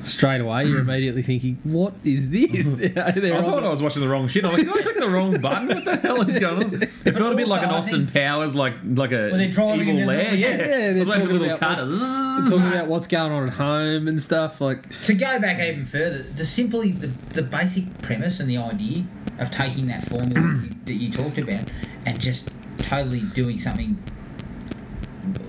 Straight away, you're (clears throat) immediately thinking, "What is this?" (laughs) (laughs) You know, I thought the- I was watching the wrong shit. I'm like, did I click the wrong (laughs) button? What the hell is going on? It felt a bit like an Austin Powers, like like a When they're driving evil in lair. Yeah, Yeah, they're It like a talking little about cut. They're talking about what's going on at home and stuff. Like, To go back even further, the simply the, the basic premise and the idea of taking that formula that you- that you talked about and just totally doing something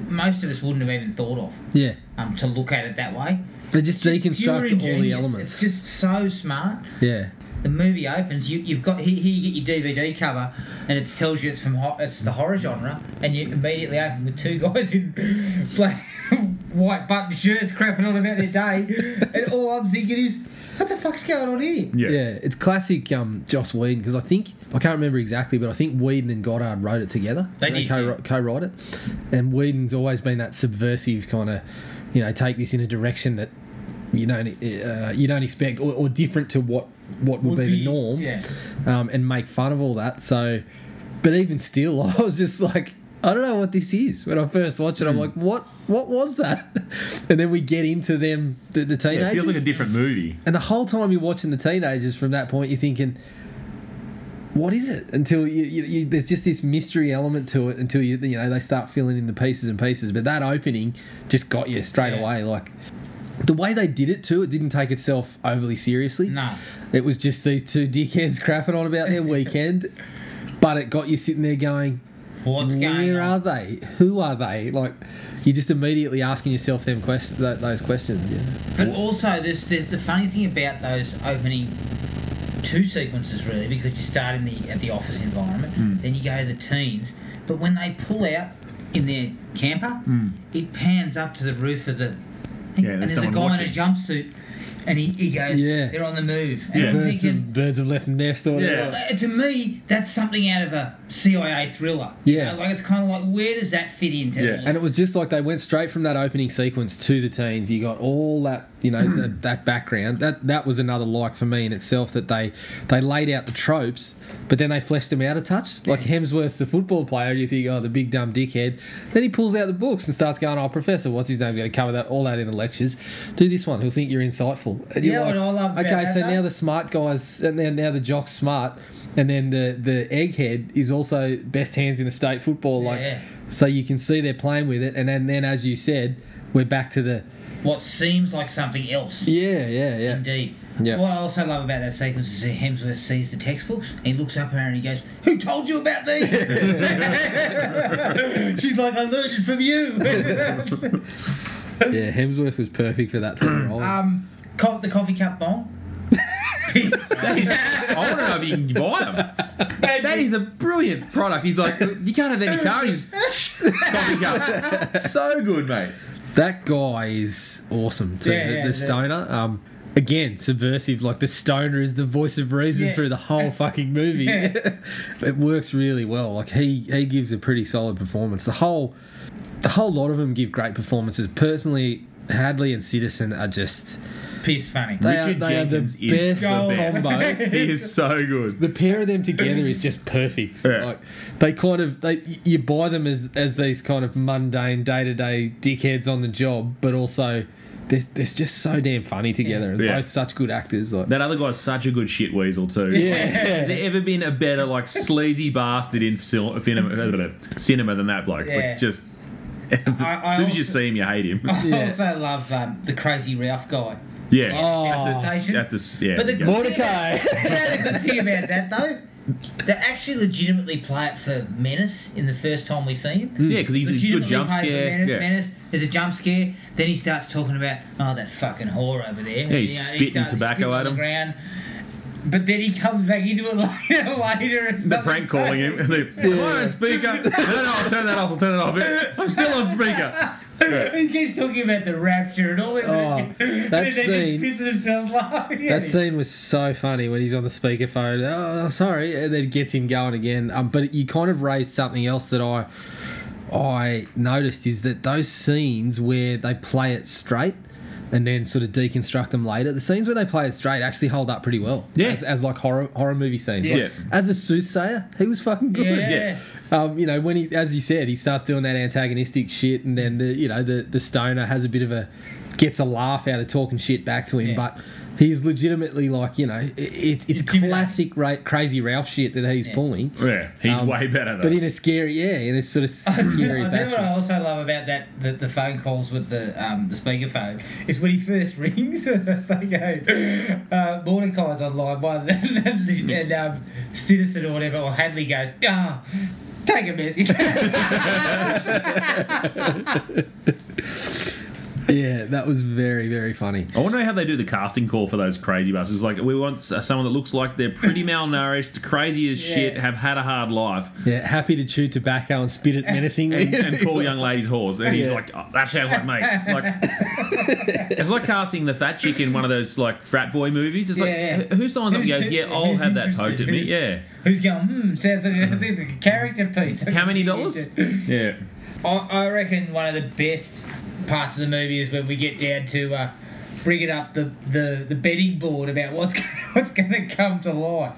most of us wouldn't have even thought of yeah, um, to look at it that way. They just deconstruct all the elements. It's just so smart. yeah, The movie opens. You, you've got here, here. You get your DVD cover, and it tells you it's from ho- it's the horror genre, and you immediately open with two (laughs) guys in black, white button shirts, crapping on about their day, (laughs) and all I'm thinking is, what the fuck's going on here? Yeah. Yeah, it's classic um, Joss Whedon because I think I can't remember exactly, but I think Whedon and Goddard wrote it together. They did, co- yeah. co-write it, and Whedon's always been that subversive kind of, you know, take this in a direction that you don't uh, you don't expect or, or different to what what would, Would be, be- the norm, yeah. um, and make fun of all that. So, but even still, (laughs) I was just like. I don't know what this is. When I first watched it, I'm Hmm. like, "What? What was that?" (laughs) And then we get into them, the, the Yeah, teenagers. it feels like a different movie. And the whole time you're watching the teenagers from that point, you're thinking, what is it? Until you, you, you, there's just this mystery element to it until you, you know, they start filling in the pieces and pieces. But that opening just got you straight Yeah. away. Like the way they did it too, it didn't take itself overly seriously. No. It was just these two dickheads (laughs) crapping on about their weekend. But it got you sitting there going, What's going where on? are they? Who are they? Like, you're just immediately asking yourself them questions, those questions. Yeah. But also, there's, there's the funny thing about those opening two sequences, really, because you start in the at the office environment, Hmm. then you go to the teens. But when they pull out in their camper, it pans up to the roof of the. thing. Yeah, and there's there's a guy someone in a jumpsuit, and he, he goes, Yeah. "They're on the move." And Yeah. Birds, thinking, have, birds have left the nest or. Yeah. uh, to me, that's something out of a CIA thriller. You Yeah. know, like it's kind of like, where does that fit into? Yeah. And it was just like they went straight from that opening sequence to the teens. You got all that, you know, that, (clears throat) that background. That that was another like for me in itself that they they laid out the tropes, but then they fleshed them out a touch. Like Hemsworth's the football player. You think, oh, the big dumb dickhead. Then he pulls out the books and starts going, oh, Professor, what's his name? Going to cover that all that in the lectures. Do this one. He'll think you're insightful. And you're Yeah, what I about okay, so though- now the smart guys, and now now the jock's smart. And then the, the egghead is also best hands in the state football. Like Yeah. so you can see they're playing with it, and then, then as you said, we're back to the what seems like something else. Yeah, yeah, yeah. Indeed. Yeah. What I also love about that sequence is that Hemsworth sees the textbooks. He looks up at her and he goes, "Who told you about these?" (laughs) She's like, "I learned it from you." (laughs) Yeah, Hemsworth was perfect for that type of role. um, co- the coffee cup bomb. Piss. I want to know if you can buy them. That is a brilliant product. He's like, you can't have any car. He's coffee cup. So good, mate. That guy is awesome too. Yeah, the, yeah, the the- stoner. Um, again, subversive. Like the stoner is the voice of reason Yeah. through the whole fucking movie. Yeah. (laughs) it works really well. Like he he gives a pretty solid performance. The whole the whole lot of them give great performances. Personally, Hadley and Citizen are just Piss funny. they are, Richard they are the Jenkins is best the best. combo. (laughs) He is so good. the pair of them together is just perfect. Yeah. Like they kind of they you buy them as as these kind of mundane day to day dickheads on the job, but also they're, they're just so damn funny together and Yeah. both such good actors. Like That other guy's such a good shit weasel too. Yeah. Has there ever been a better like sleazy bastard in sil- cinema, cinema than that bloke? Yeah. Like just (laughs) I as soon as you also- see him, you hate him. I Yeah. also love um, the crazy Ralph guy. Yeah. Oh. At the station. At the, yeah. But the yeah. good, thing (laughs) about, the good thing about that though, they actually legitimately play it for Menace in the first time we see him. Yeah, 'cause he's a good jump play it for scare. Menace, Yeah. Menace. There's a jump scare. Then he starts talking about oh that fucking whore over there. Yeah, he's You spitting starts tobacco spitting at on the him. ground. But then he comes back into it (laughs) later, later and the prank calling him. And they, Come on, speaker. No, no, I'll turn that off. I'll turn it off. I'm still on speaker. He keeps talking about the rapture and all this. Oh, and that (laughs) scene- just pissing themselves laughing. That scene was so funny when he's on the speakerphone. Oh, sorry, and then gets him going again. Um, but you kind of raised something else that I I noticed is that those scenes where they play it straight and then sort of deconstruct them later, the scenes where they play it straight actually hold up pretty well. Yeah. as, as like horror horror movie scenes. Yeah. Like, as a soothsayer, he was fucking good. Yeah. Um, you know, when he, as you said, he starts doing that antagonistic shit, and then the, you know, the the stoner has a bit of a gets a laugh out of talking shit back to him, Yeah. but he's legitimately like, you know, it, it, it's Intimidating. classic ra- crazy Ralph shit that he's pulling. Yeah, he's Um, way better though. But in a scary, yeah, in a sort of (laughs) scary I think what I also love about that the, the phone calls with the um, the speakerphone is when he first (laughs) rings, (laughs) they go, uh, Mordecai's online by the, and um, Citizen or whatever, or Hadley goes, ah, take a message. Yeah, that was very, very funny. I wonder how they do the casting call for those crazy bastards. Like, we want someone that looks like they're pretty (laughs) malnourished, crazy as shit, have had a hard life, Yeah, happy to chew tobacco and spit it (laughs) menacingly. and, and call young ladies whores. And he's Yeah. like, oh, that sounds like me. Like, (laughs) it's like casting the fat chick in one of those like frat boy movies. It's like, Yeah, yeah. who- who signs up Who's- goes, yeah, I'll have that interested? poked at me. Yeah. Who's going, hmm, sounds like, sounds like a character piece. How many dollars? Yeah. I, I reckon one of the best parts of the movie is when we get down to uh, bringing up the, the, the betting board about what's (laughs) gonna, what's going to come to life.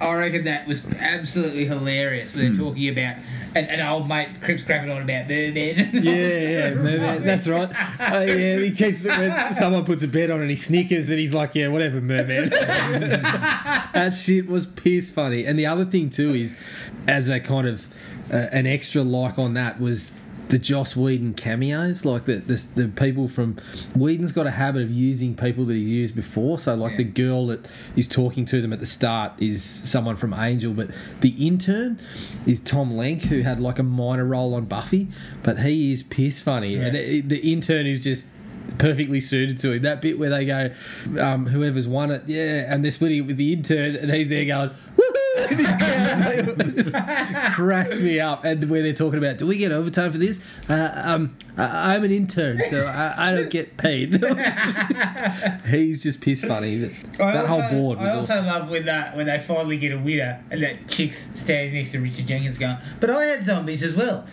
I reckon that was absolutely hilarious. When they're talking about an, an old mate Crips crapping on about mermen. Yeah, yeah, merman. That's right. Uh, yeah, he keeps it when someone puts a bet on and he snickers and he's like, yeah, whatever, merman. (laughs) that shit was piss funny. And the other thing too is, as a kind of uh, an extra like on that was the Joss Whedon cameos, like the, the the people from Whedon's got a habit of using people that he's used before. So like Yeah. the girl that is talking to them at the start is someone from Angel, but the intern is Tom Lenk, who had like a minor role on Buffy, but he is piss funny, and it, the intern is just perfectly suited to him. That bit where they go, um, whoever's won it, yeah, and they're splitting it with the intern, and he's there going! And he's (laughs) going, just cracks me up. And where they're talking about, do we get overtime for this? Uh, um, I- I'm an intern, so I, I don't get paid. (laughs) he's just piss funny. I That also, whole board was I also awesome. love when that when they finally get a winner and that chick's standing next to Richard Jenkins going, "But I had zombies as well."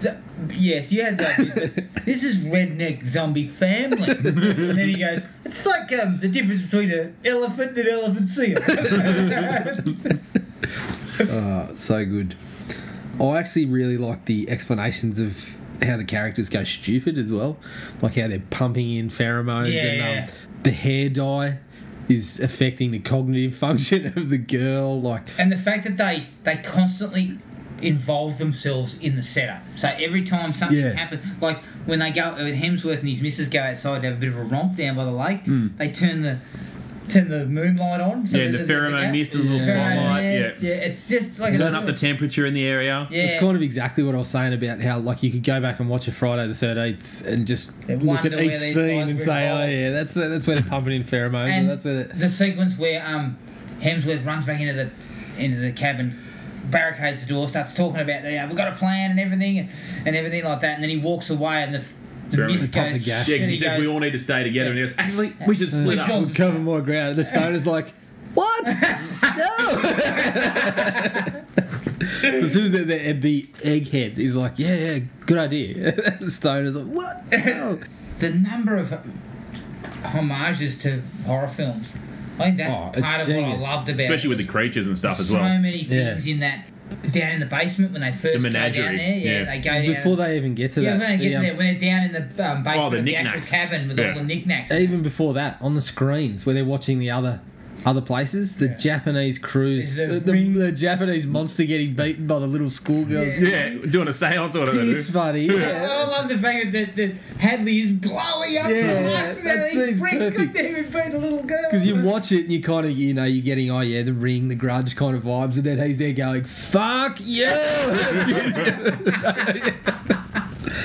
So, yes, you had zombies, (laughs) this is redneck zombie family. and then he goes, "It's like um, the difference between an elephant and an elephant seal." (laughs) Oh, so good. I actually really like the explanations of how the characters go stupid as well, like how they're pumping in pheromones Yeah. and um, the hair dye is affecting the cognitive (laughs) function of the girl. Like, and the fact that they they constantly involve themselves in the setup. So every time something Yeah. happens, like when they go when Hemsworth and his missus go outside to have a bit of a romp down by the lake, they turn the turn the moonlight on. So. Yeah, the a- there's a pheromone mist and the little Pheromone spotlight, mist, yeah. yeah, it's just like Turn up the temperature in the area. yeah. It's kind of exactly what I was saying about how, like, you could go back and watch a Friday the Thirteenth and just Yeah, look at each scene and were say, "Oh yeah, that's that's where they're pumping in pheromones, and, and that's where." The sequence where um, Hemsworth runs back into the into the cabin, barricades the door, starts talking about the uh, we've got a plan and everything and, and everything like that, and then he walks away and the the Pheromone. mist Pump the goes. gas. Yeah, and 'cause he says we all need to stay together, and he goes, actually, we should split We up. should- would cover more ground. The stoner's like, "What? (laughs) no!" (laughs) As soon as they're there, the egghead, he's like, "Yeah, yeah, good idea." (laughs) the stoner's like, "What? No!" the number of homages to horror films. I think that's Oh, it's part of what I genius. loved about Especially with the creatures and stuff as well. so well. many things Yeah. in that down in the basement when they first go down there. Yeah, yeah. they go down. Before they even get to yeah, that, when they get the, to um, there, when they're down in the um, basement Oh, the of the actual cabin with Yeah. all the knickknacks. even before that, on the screens where they're watching the other other places, the Japanese cruise, the the, the, the Japanese monster getting beaten by the little schoolgirls. Yeah, doing a seance or whatever. It's do. Piss funny. I love the fact that, that Hadley is blowing up Yeah, the yeah, lights and that Rick perfect. couldn't even beat a little girl. Because you watch it and you kind of, you know, you're getting, oh yeah, the ring, the grudge kind of vibes, and then he's there going, fuck you! (laughs) (laughs)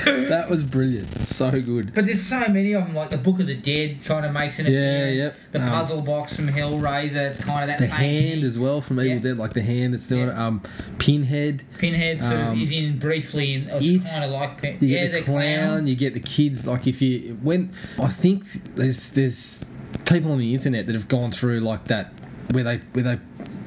that was brilliant. So good. But there's so many of them, like the Book of the Dead kind of makes an Yeah, appearance. yep. The Um, puzzle box from Hellraiser, it's kind of that The same hand as well from Evil Yeah. Dead, like the hand that's doing Yeah. it. Um, Pinhead. Pinhead sort Um, of is in briefly, and It. it's kind of like Pin- You yeah, get the, clown, You get the kids. Like if you when I think there's there's people on the internet that have gone through like that where they where they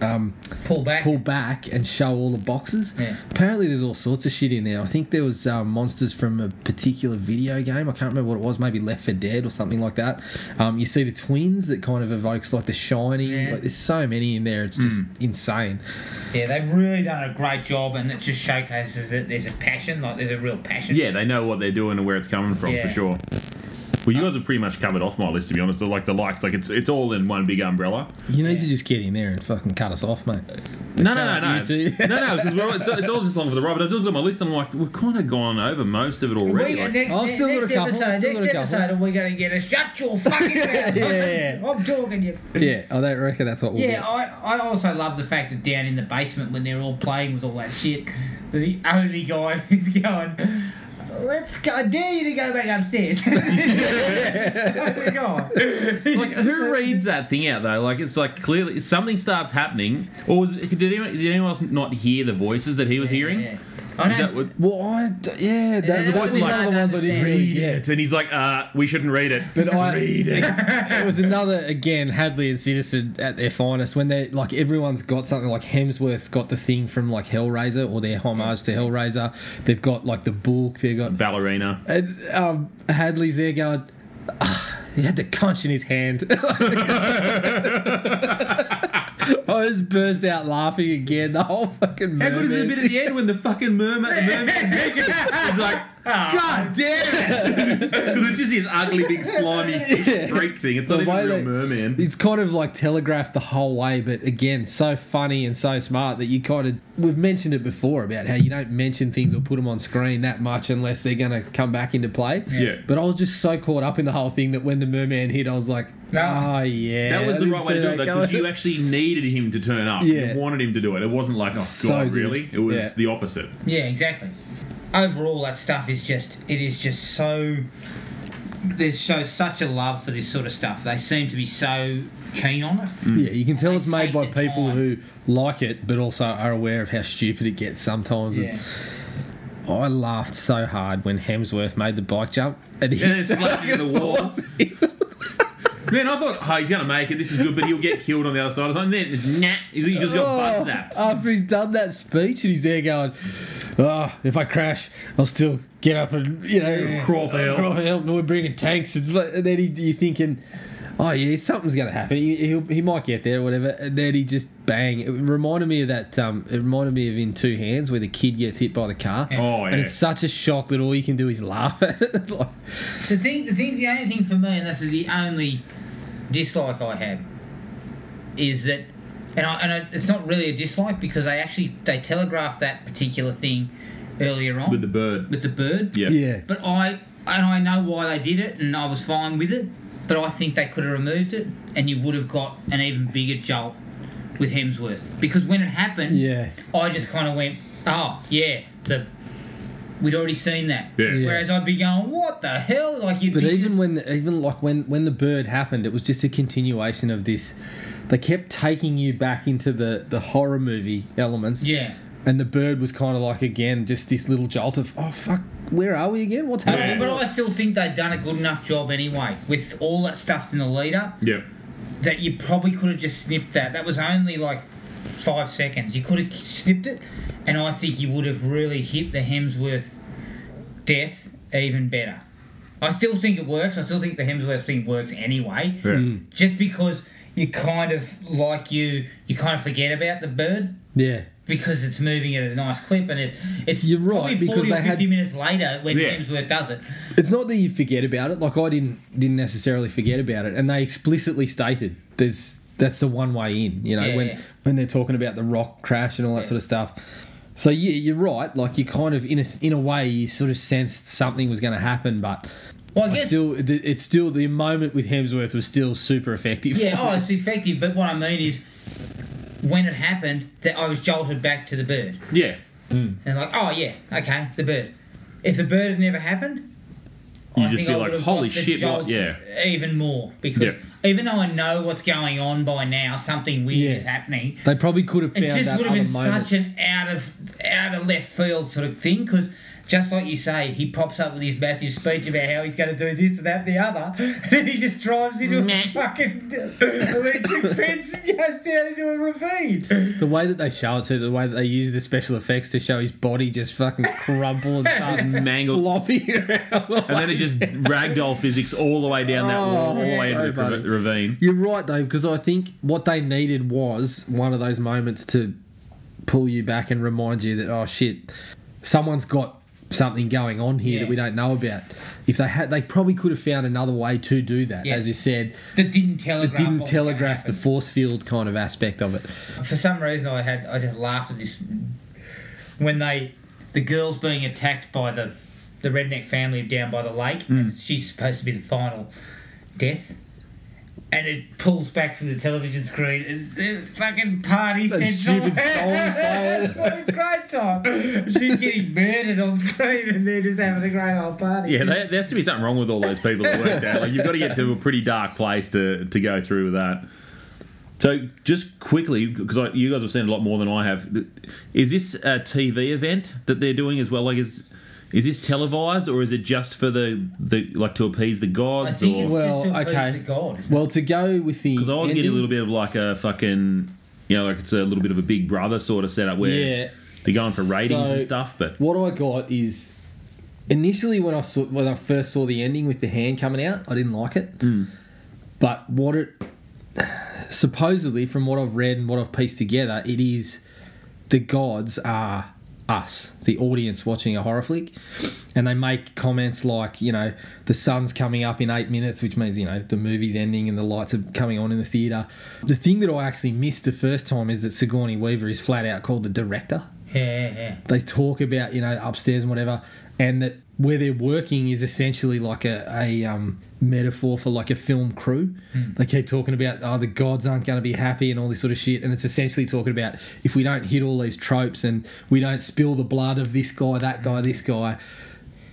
um, pull back. pull back and show all the boxes. Yeah. Apparently, there's all sorts of shit in there. I think there was um, monsters from a particular video game. I can't remember what it was. Maybe Left 4 Dead or something like that. Um, you see the twins that kind of evokes like the Shining. Yeah. Like, there's so many in there. It's just insane. Yeah, they've really done a great job, and it just showcases that there's a passion, like there's a real passion. Yeah, they know what they're doing and where it's coming from Yeah. for sure. Well, you guys have pretty much covered off my list, to be honest. Like the likes, like it's it's all in one big umbrella. You need to just get in there and fucking cut us off, mate. No, no, no, no, You no, no, because it's, it's all just along for the ride. But I just looked at my list and I'm like, we've kind of gone over most of it already. We, Like, next, I've still got a couple, episode, next got a couple. episode, we're going to get a shut your (laughs) fucking mouth. Yeah. I'm talking you. Yeah, I don't reckon that's what we'll Yeah, get. I, I also love the fact that down in the basement when they're all playing with all that shit, the only guy (laughs) who's going, let's go, I dare you to go back upstairs. (laughs) Oh Guy. like, who reads that thing out though? Like, it's like clearly something starts happening, or was, did anyone did anyone else not hear the voices that he was hearing? Yeah. I Is that don't, what- Well, I, d- yeah, that, Yeah, that was was one of the ones I didn't really Read get. it. And he's like, uh, we shouldn't read it. But I, (laughs) read it. it was another again Hadley and Citizen at their finest when they like everyone's got something like Hemsworth's got the thing from like Hellraiser or their homage to Hellraiser. They've got like the book. They've got Ballerina. and um, Hadley's there going. "Ah," he had the conch in his hand. (laughs) (laughs) (laughs) I just burst out laughing again. The whole fucking How good is the mermaid. bit at the end when the fucking mermaid, (laughs) mermaid He's like, Ah. God damn it! (laughs) Because it's just his ugly, big, slimy (laughs) freak thing. It's not The even a way real they- merman. It's kind of like telegraphed the whole way, but again, so funny and so smart that you kind of. We've mentioned it before about how you don't mention things or put them on screen that much unless they're going to come back into play. Yeah. But I was just so caught up in the whole thing that when the merman hit, I was like, No. oh, yeah. That was the right way to see do it that because you (laughs) actually needed him to turn up. Yeah. You wanted him to do it. It wasn't like, oh, So God, good. really? It was Yeah. the opposite. yeah, exactly. Overall, that stuff is just, it is just so. There's shows such a love for this sort of stuff. They seem to be so keen on it. Mm. Yeah, you can tell They it's made take by the people time. who like it, but also are aware of how stupid it gets sometimes. Yeah. I laughed so hard when Hemsworth made the bike jump and he And then slapped in the (laughs) wall. Man, I thought, oh, he's going to make it. This is good, but he'll get killed on the other side or something. Then, nah, he just got butt zapped. Oh, After he's done that speech and he's there going, oh, if I crash, I'll still get up and, you know, Crawl for help. Crawl for help. And we're bringing tanks. And and then he, you're thinking, oh, yeah, something's going to happen. He, he'll, he might get there or whatever. And then he just bang. It reminded me of that, um, it reminded me of In Two Hands where the kid gets hit by the car. Oh, yeah. And it's such a shock that all you can do is laugh at it. (laughs) like, The thing, the thing, the only thing for me, and this is the only dislike I have, is that, and I, and I, it's not really a dislike because they actually they telegraphed that particular thing earlier on With the bird. with the bird. Yeah. yeah. But I and I know why they did it, and I was fine with it. But I think they could have removed it, and you would have got an even bigger jolt with Hemsworth. Because when it happened, Yeah. I just kind of went, "Oh yeah, the we'd already seen that." Yeah. Yeah. Whereas I'd be going, "What the hell?" Like you'd But be even just- when, even like when when the bird happened, it was just a continuation of this. They kept taking you back into the the horror movie elements. yeah. And the bird was kind of like again just this little jolt of oh fuck, where are we again? What's But, happening? but I still think they'd done a good enough job anyway with all that stuff in the lead up Yeah. that you probably could have just snipped that. That was only like five seconds. You could have snipped it, and I think you would have really hit the Hemsworth death even better. I still think it works. I still think the Hemsworth thing works anyway. Yeah. Hmm. Just because you kind of like you, you kind of forget about the bird yeah. Because it's moving at a nice clip, and it it's You're right, probably because 40 or they had- 50 minutes later when Yeah. Hemsworth does it. It's not that you forget about it. Like I didn't didn't necessarily forget about it, and they explicitly stated there's that's the one way in. You know Yeah, when yeah. when they're talking about the rock crash and all that Yeah. sort of stuff. So yeah, you're right. Like you kind of in a in a way you sort of sensed something was going to happen, but Well, I I guess still it's still the moment with Hemsworth was still super effective. Yeah, oh, (laughs) it's effective. But what I mean is, when it happened, that I was jolted back to the bird, Yeah. Hmm. and like, oh yeah, okay, the bird. If the bird had never happened, You'd I just think be I like, would have "Holy the shit, what- jolt yeah." even more because Yeah. Even though I know what's going on by now, something weird Yeah. is happening. They probably could have found out about It just that would have other been moment. such an out of out of left field sort of thing because. Just like you say, he pops up with his massive speech about how he's going to do this and that and the other, (laughs) and then he just drives into a fucking electric (laughs) fence and goes down into a ravine. the way that they show it to, the way that they use the special effects to show his body just fucking crumple and (laughs) start Mangled. flopping around. And then it just ragdoll physics all the way down that Oh, wall, all the way into the funny. Ra- ravine. You're right though, because I think what they needed was one of those moments to pull you back and remind you that oh shit, someone's got something going on here Yeah. that we don't know about. If they had, they probably could have found another way to do that. Yes. As you said, That didn't it telegraph. didn't what was gonna telegraph the force field kind of aspect of it. For some reason, I had I just laughed at this when they the girls being attacked by the the redneck family down by the lake. Mm. And she's supposed to be the final death. And it pulls back from the television screen, and the fucking party The central. stupid songs (laughs) playing. great time. She's getting murdered on screen, and they're just having a great old party. Yeah, there, there has to be something wrong with all those people that work there. Like you've got to get to a pretty dark place to to go through with that. So just quickly, because you guys have seen a lot more than I have, is this a TV event that they're doing as well? Like, is is this televised or is it just for the, the like to appease the gods? I gods? think Or it's Well, just to appease okay. the god. Well, to go with the because I was getting a little bit of like a fucking you know like it's a little bit of a Big Brother sort of setup where Yeah. they're going for ratings and stuff. But What I got is initially when I saw when I first saw the ending with the hand coming out, I didn't like it. Hmm. But what it supposedly, from what I've read and what I've pieced together, it is the gods are us, the audience watching a horror flick, and they make comments like, you know, the sun's coming up in eight minutes, which means you know the movie's ending and the lights are coming on in the theater. The thing that I actually missed the first time is that Sigourney Weaver is flat out called the director Yeah, yeah, yeah. they talk about you know upstairs and whatever, and that where they're working is essentially like a, a um, metaphor for like a film crew. Hmm. They keep talking about oh the gods aren't going to be happy and all this sort of shit, and it's essentially talking about if we don't hit all these tropes and we don't spill the blood of this guy, that guy, this guy,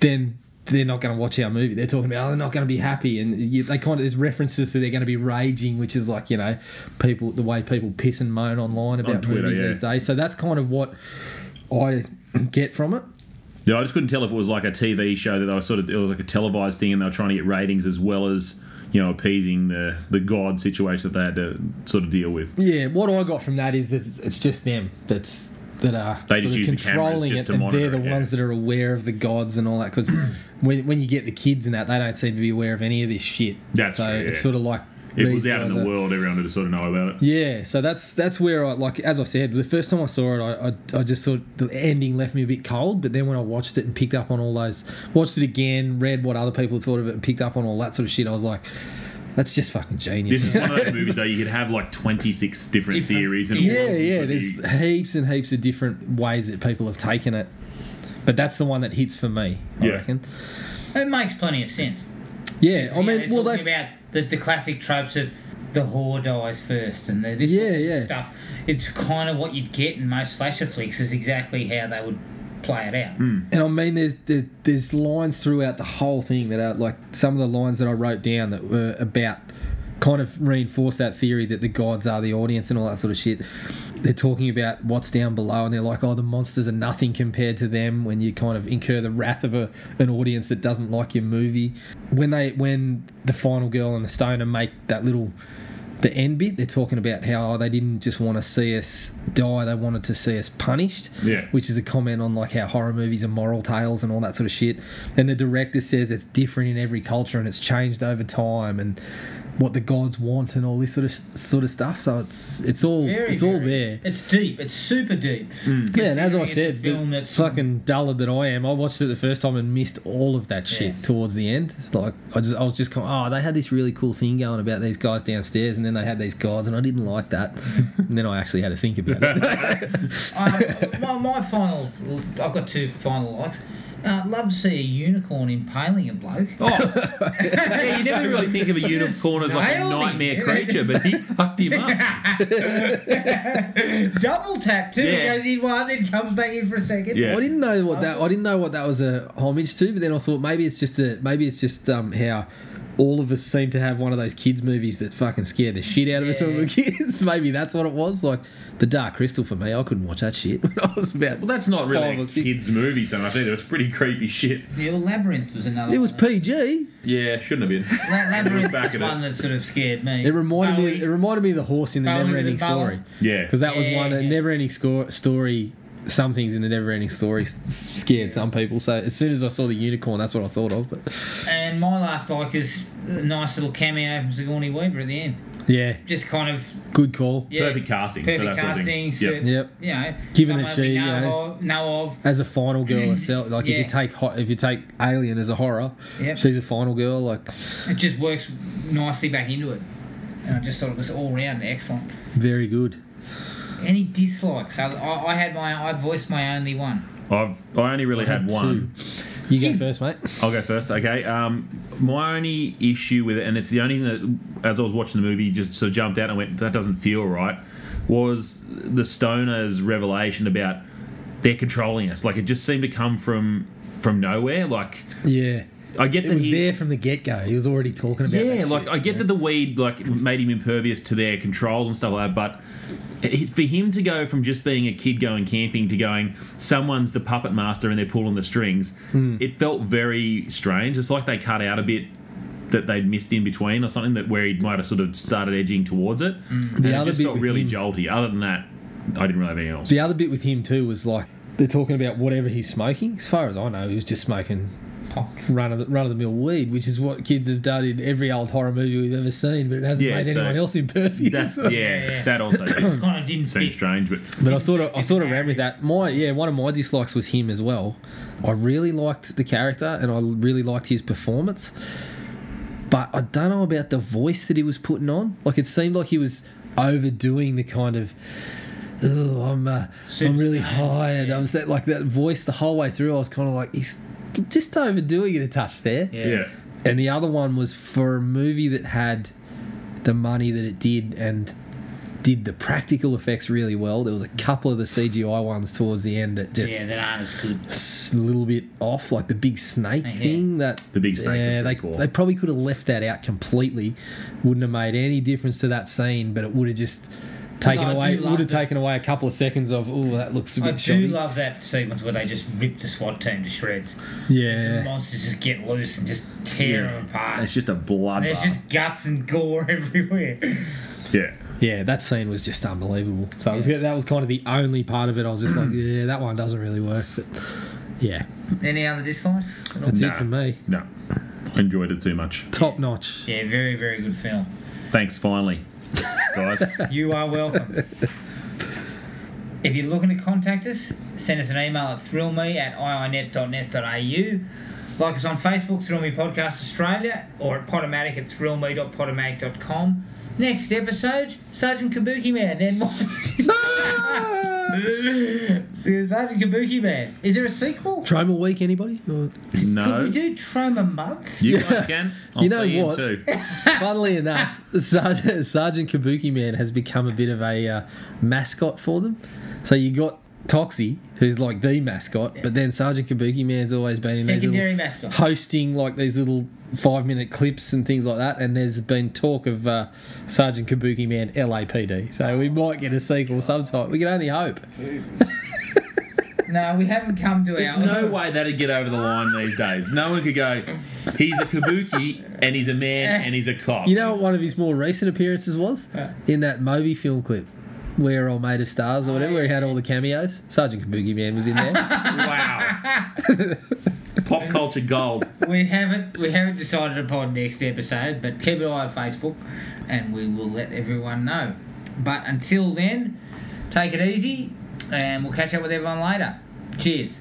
then. They're not going to watch our movie. They're talking about, oh, they're not going to be happy, and you, they kind of there's references to they're going to be raging, which is like you know, people the way people piss and moan online about Twitter, movies yeah. these days. So that's kind of what I get from it. Yeah, I just couldn't tell if it was like a TV show that they were sort of it was like a televised thing and they were trying to get ratings as well as you know appeasing the the god situation that they had to sort of deal with. Yeah, what I got from that is that it's, it's just them that's that are They sort of controlling it, and they're the it, yeah. ones that are aware of the gods and all that. Because (clears throat) when when you get the kids and that, they don't seem to be aware of any of this shit. That's so true, it's sort of like it was out in the are- world, everyone would sort of know about it. Yeah, so that's that's where I like as I said, the first time I saw it, I, I, I just thought the ending left me a bit cold. But then when I watched it and picked up on all those, watched it again, read what other people thought of it, and picked up on all that sort of shit, I was like, that's just fucking genius. This is one of those (laughs) movies though you could have like twenty six different Different- theories and Yeah, all yeah. There's be- heaps and heaps of different ways that people have taken it, but that's the one that hits for me. I Yeah. reckon. It makes plenty of sense. Yeah, I You know, mean, they're well, talking they about the, the classic tropes of the whore dies first and the, this Yeah, yeah. stuff. It's kind of what you'd get in most slasher flicks is exactly how they would play it out. Mm. And I mean, there's, there's there's lines throughout the whole thing that are like some of the lines that I wrote down that were about kind of reinforce that theory that the gods are the audience and all that sort of shit. They're talking about what's down below, and they're like, "Oh, the monsters are nothing compared to them." When you kind of incur the wrath of a an audience that doesn't like your movie, when they when the final girl and the stoner make that little the end bit, they're talking about how oh, they didn't just want to see us die; they wanted to see us punished. Yeah. which is a comment on like how horror movies are moral tales and all that sort of shit. And the director says it's different in every culture and it's changed over time and what the gods want and all this sort of sort of stuff. So it's it's all Very, it's all very- there. It's deep. It's super deep. Yeah, and as I Considering it's said, the fucking dullard that I am, I watched it the first time and missed all of that shit Yeah. towards the end. Like I just, I was just going, oh, they had this really cool thing going about these guys downstairs, and then they had these gods, and I didn't like that. (laughs) and then I actually had to think about it. (laughs) uh, my, my final, I've got two final likes. Uh, I'd love to see a unicorn impaling a bloke. Oh, (laughs) yeah, you never really think of a (laughs) unicorn as like a Nailed him. nightmare creature, but he fucked him up. (laughs) Double tap too. Yeah. He goes in one, then comes back in for a second. Yeah. I didn't know what that. I didn't know what that was a homage to, but then I thought maybe it's just a maybe it's just um how. All of us seem to have one of those kids' movies that fucking scare the shit out of us when we were kids. (laughs) Maybe that's what it was. Like the Dark Crystal for me, I couldn't watch that shit (laughs) when I was about. Well, that's not really a or six. kids' movie so much either. It's pretty creepy shit. The Labyrinth was another It was. PG. Yeah, shouldn't have been. La- Labyrinth was at one that sort of scared me. It reminded Bowie- me. It reminded me of the horse in the Bowie with Never Ending the. Story. Yeah. because that was one that yeah. Never Ending score, Story. Some things in the Never Ending Story scared some people. So as soon as I saw the unicorn, that's what I thought of. But And my last like is a nice little cameo from Sigourney Weaver at the end. yeah, Just kind of good call. yeah, Perfect casting Perfect that sort of casting. Yep. so, Yep. You know, Given that she, we you know, know, of, know of. As a final girl herself, like if you take ho- if you take Alien as a horror, Yep. she's a final girl. Like It just works nicely back into it. And I just thought it was all round excellent. very good. Any dislikes? I, I, I had my, I voiced my only one. I've I only really had, Had one. You go first, mate. I'll go first. Okay. Um, my only issue with it, and it's the only thing that, as I was watching the movie, just sort of jumped out and went, "That doesn't feel right," was the Stoners' revelation about they're controlling us. Like it just seemed to come from from nowhere. Like Yeah, I get it that was he, there from the get go. He was already talking about. yeah, like shit, I get yeah. that the weed like made him impervious to their controls and stuff like that, but it, for him to go from just being a kid going camping to going someone's the puppet master and they're pulling the strings, Hmm. it felt very strange. It's like they cut out a bit that they'd missed in between or something that where he might have sort of started edging towards it. And Hmm. The it just felt really him- jolty. Other than that, I didn't really have anything else. The other bit with him too was like they're talking about whatever he's smoking. As far as I know, he was just smoking run of the, run of the mill weed, which is what kids have done in every old horror movie we've ever seen. But it hasn't Yeah, made so anyone else impervious. That, (laughs) yeah, that also (coughs) Kind of didn't seems fit. strange, but But I sort of, I sort of ran with that. My, yeah, one of my dislikes was him as well. I really liked the character and I really liked his performance, but I don't know about the voice that he was putting on. Like it seemed like he was overdoing the kind of. Oh, I'm, uh, I'm really Superstar, tired. yeah. I'm set like that voice the whole way through. I was kind of like, he's just overdoing it a touch there. Yeah. yeah. And the other one was for a movie that had the money that it did and did the practical effects really well. There was a couple of the CGI ones towards the end that just Yeah, that aren't as good. s- a little bit off, like the big snake Yeah. thing. That The big snake was Yeah, they, cool. they probably could have left that out completely. Wouldn't have made any difference to that scene, but it would have just taken I do away. Would have the- taken away a couple of seconds of oh, that looks a bit I do shoddy. love that sequence where they just rip the SWAT team to shreds. yeah. The monsters just get loose and just tear Yeah. them apart. It's just a blood. There's just guts and gore (laughs) everywhere. yeah. Yeah, that scene was just unbelievable. So it was, that was kind of the only part of it. I was just like, (clears throat) yeah, that one doesn't really work. But yeah, Any other dislikes? that's Nah. it for me. No, I enjoyed it too much. Top notch. Yeah, very, very good film. Thanks, finally, guys. You are welcome. if you're looking to contact us, send us an email at thrillme at iinet.net.au. Like us on Facebook, Thrill Me Podcast Australia, or at Podomatic at thrillme.podomatic.com. Next episode, Sergeant Kabuki Man. Then (laughs) (laughs) (laughs) more. Sergeant Kabuki Man. Is there a sequel? Troma Week, anybody? Or- Could No. we do Troma Month? You guys can. I'll You know see what? You too. (laughs) Funnily enough, Sergeant, Sergeant Kabuki Man has become a bit of a uh, mascot for them. So you got Toxie, who's like the mascot, but then Sergeant Kabuki Man's always been in these Secondary little, mascot. hosting like these little five minute clips and things like that. And there's been talk of uh, Sergeant Kabuki Man LAPD. So we might get a sequel sometime. We can only hope. (laughs) No, we haven't come to There's our. no way that'd get over the line these days. No one could go, he's a kabuki and he's a man and he's a cop. You know what one of his more recent appearances was? In that Moby film clip. We're all made of stars or oh, whatever, where he had all the cameos. Sergeant Kabuki Man was in there. (laughs) wow. (laughs) Pop culture gold. We haven't we haven't decided upon next episode, but keep an eye on Facebook, and we will let everyone know. But until then, take it easy, and we'll catch up with everyone later. Cheers.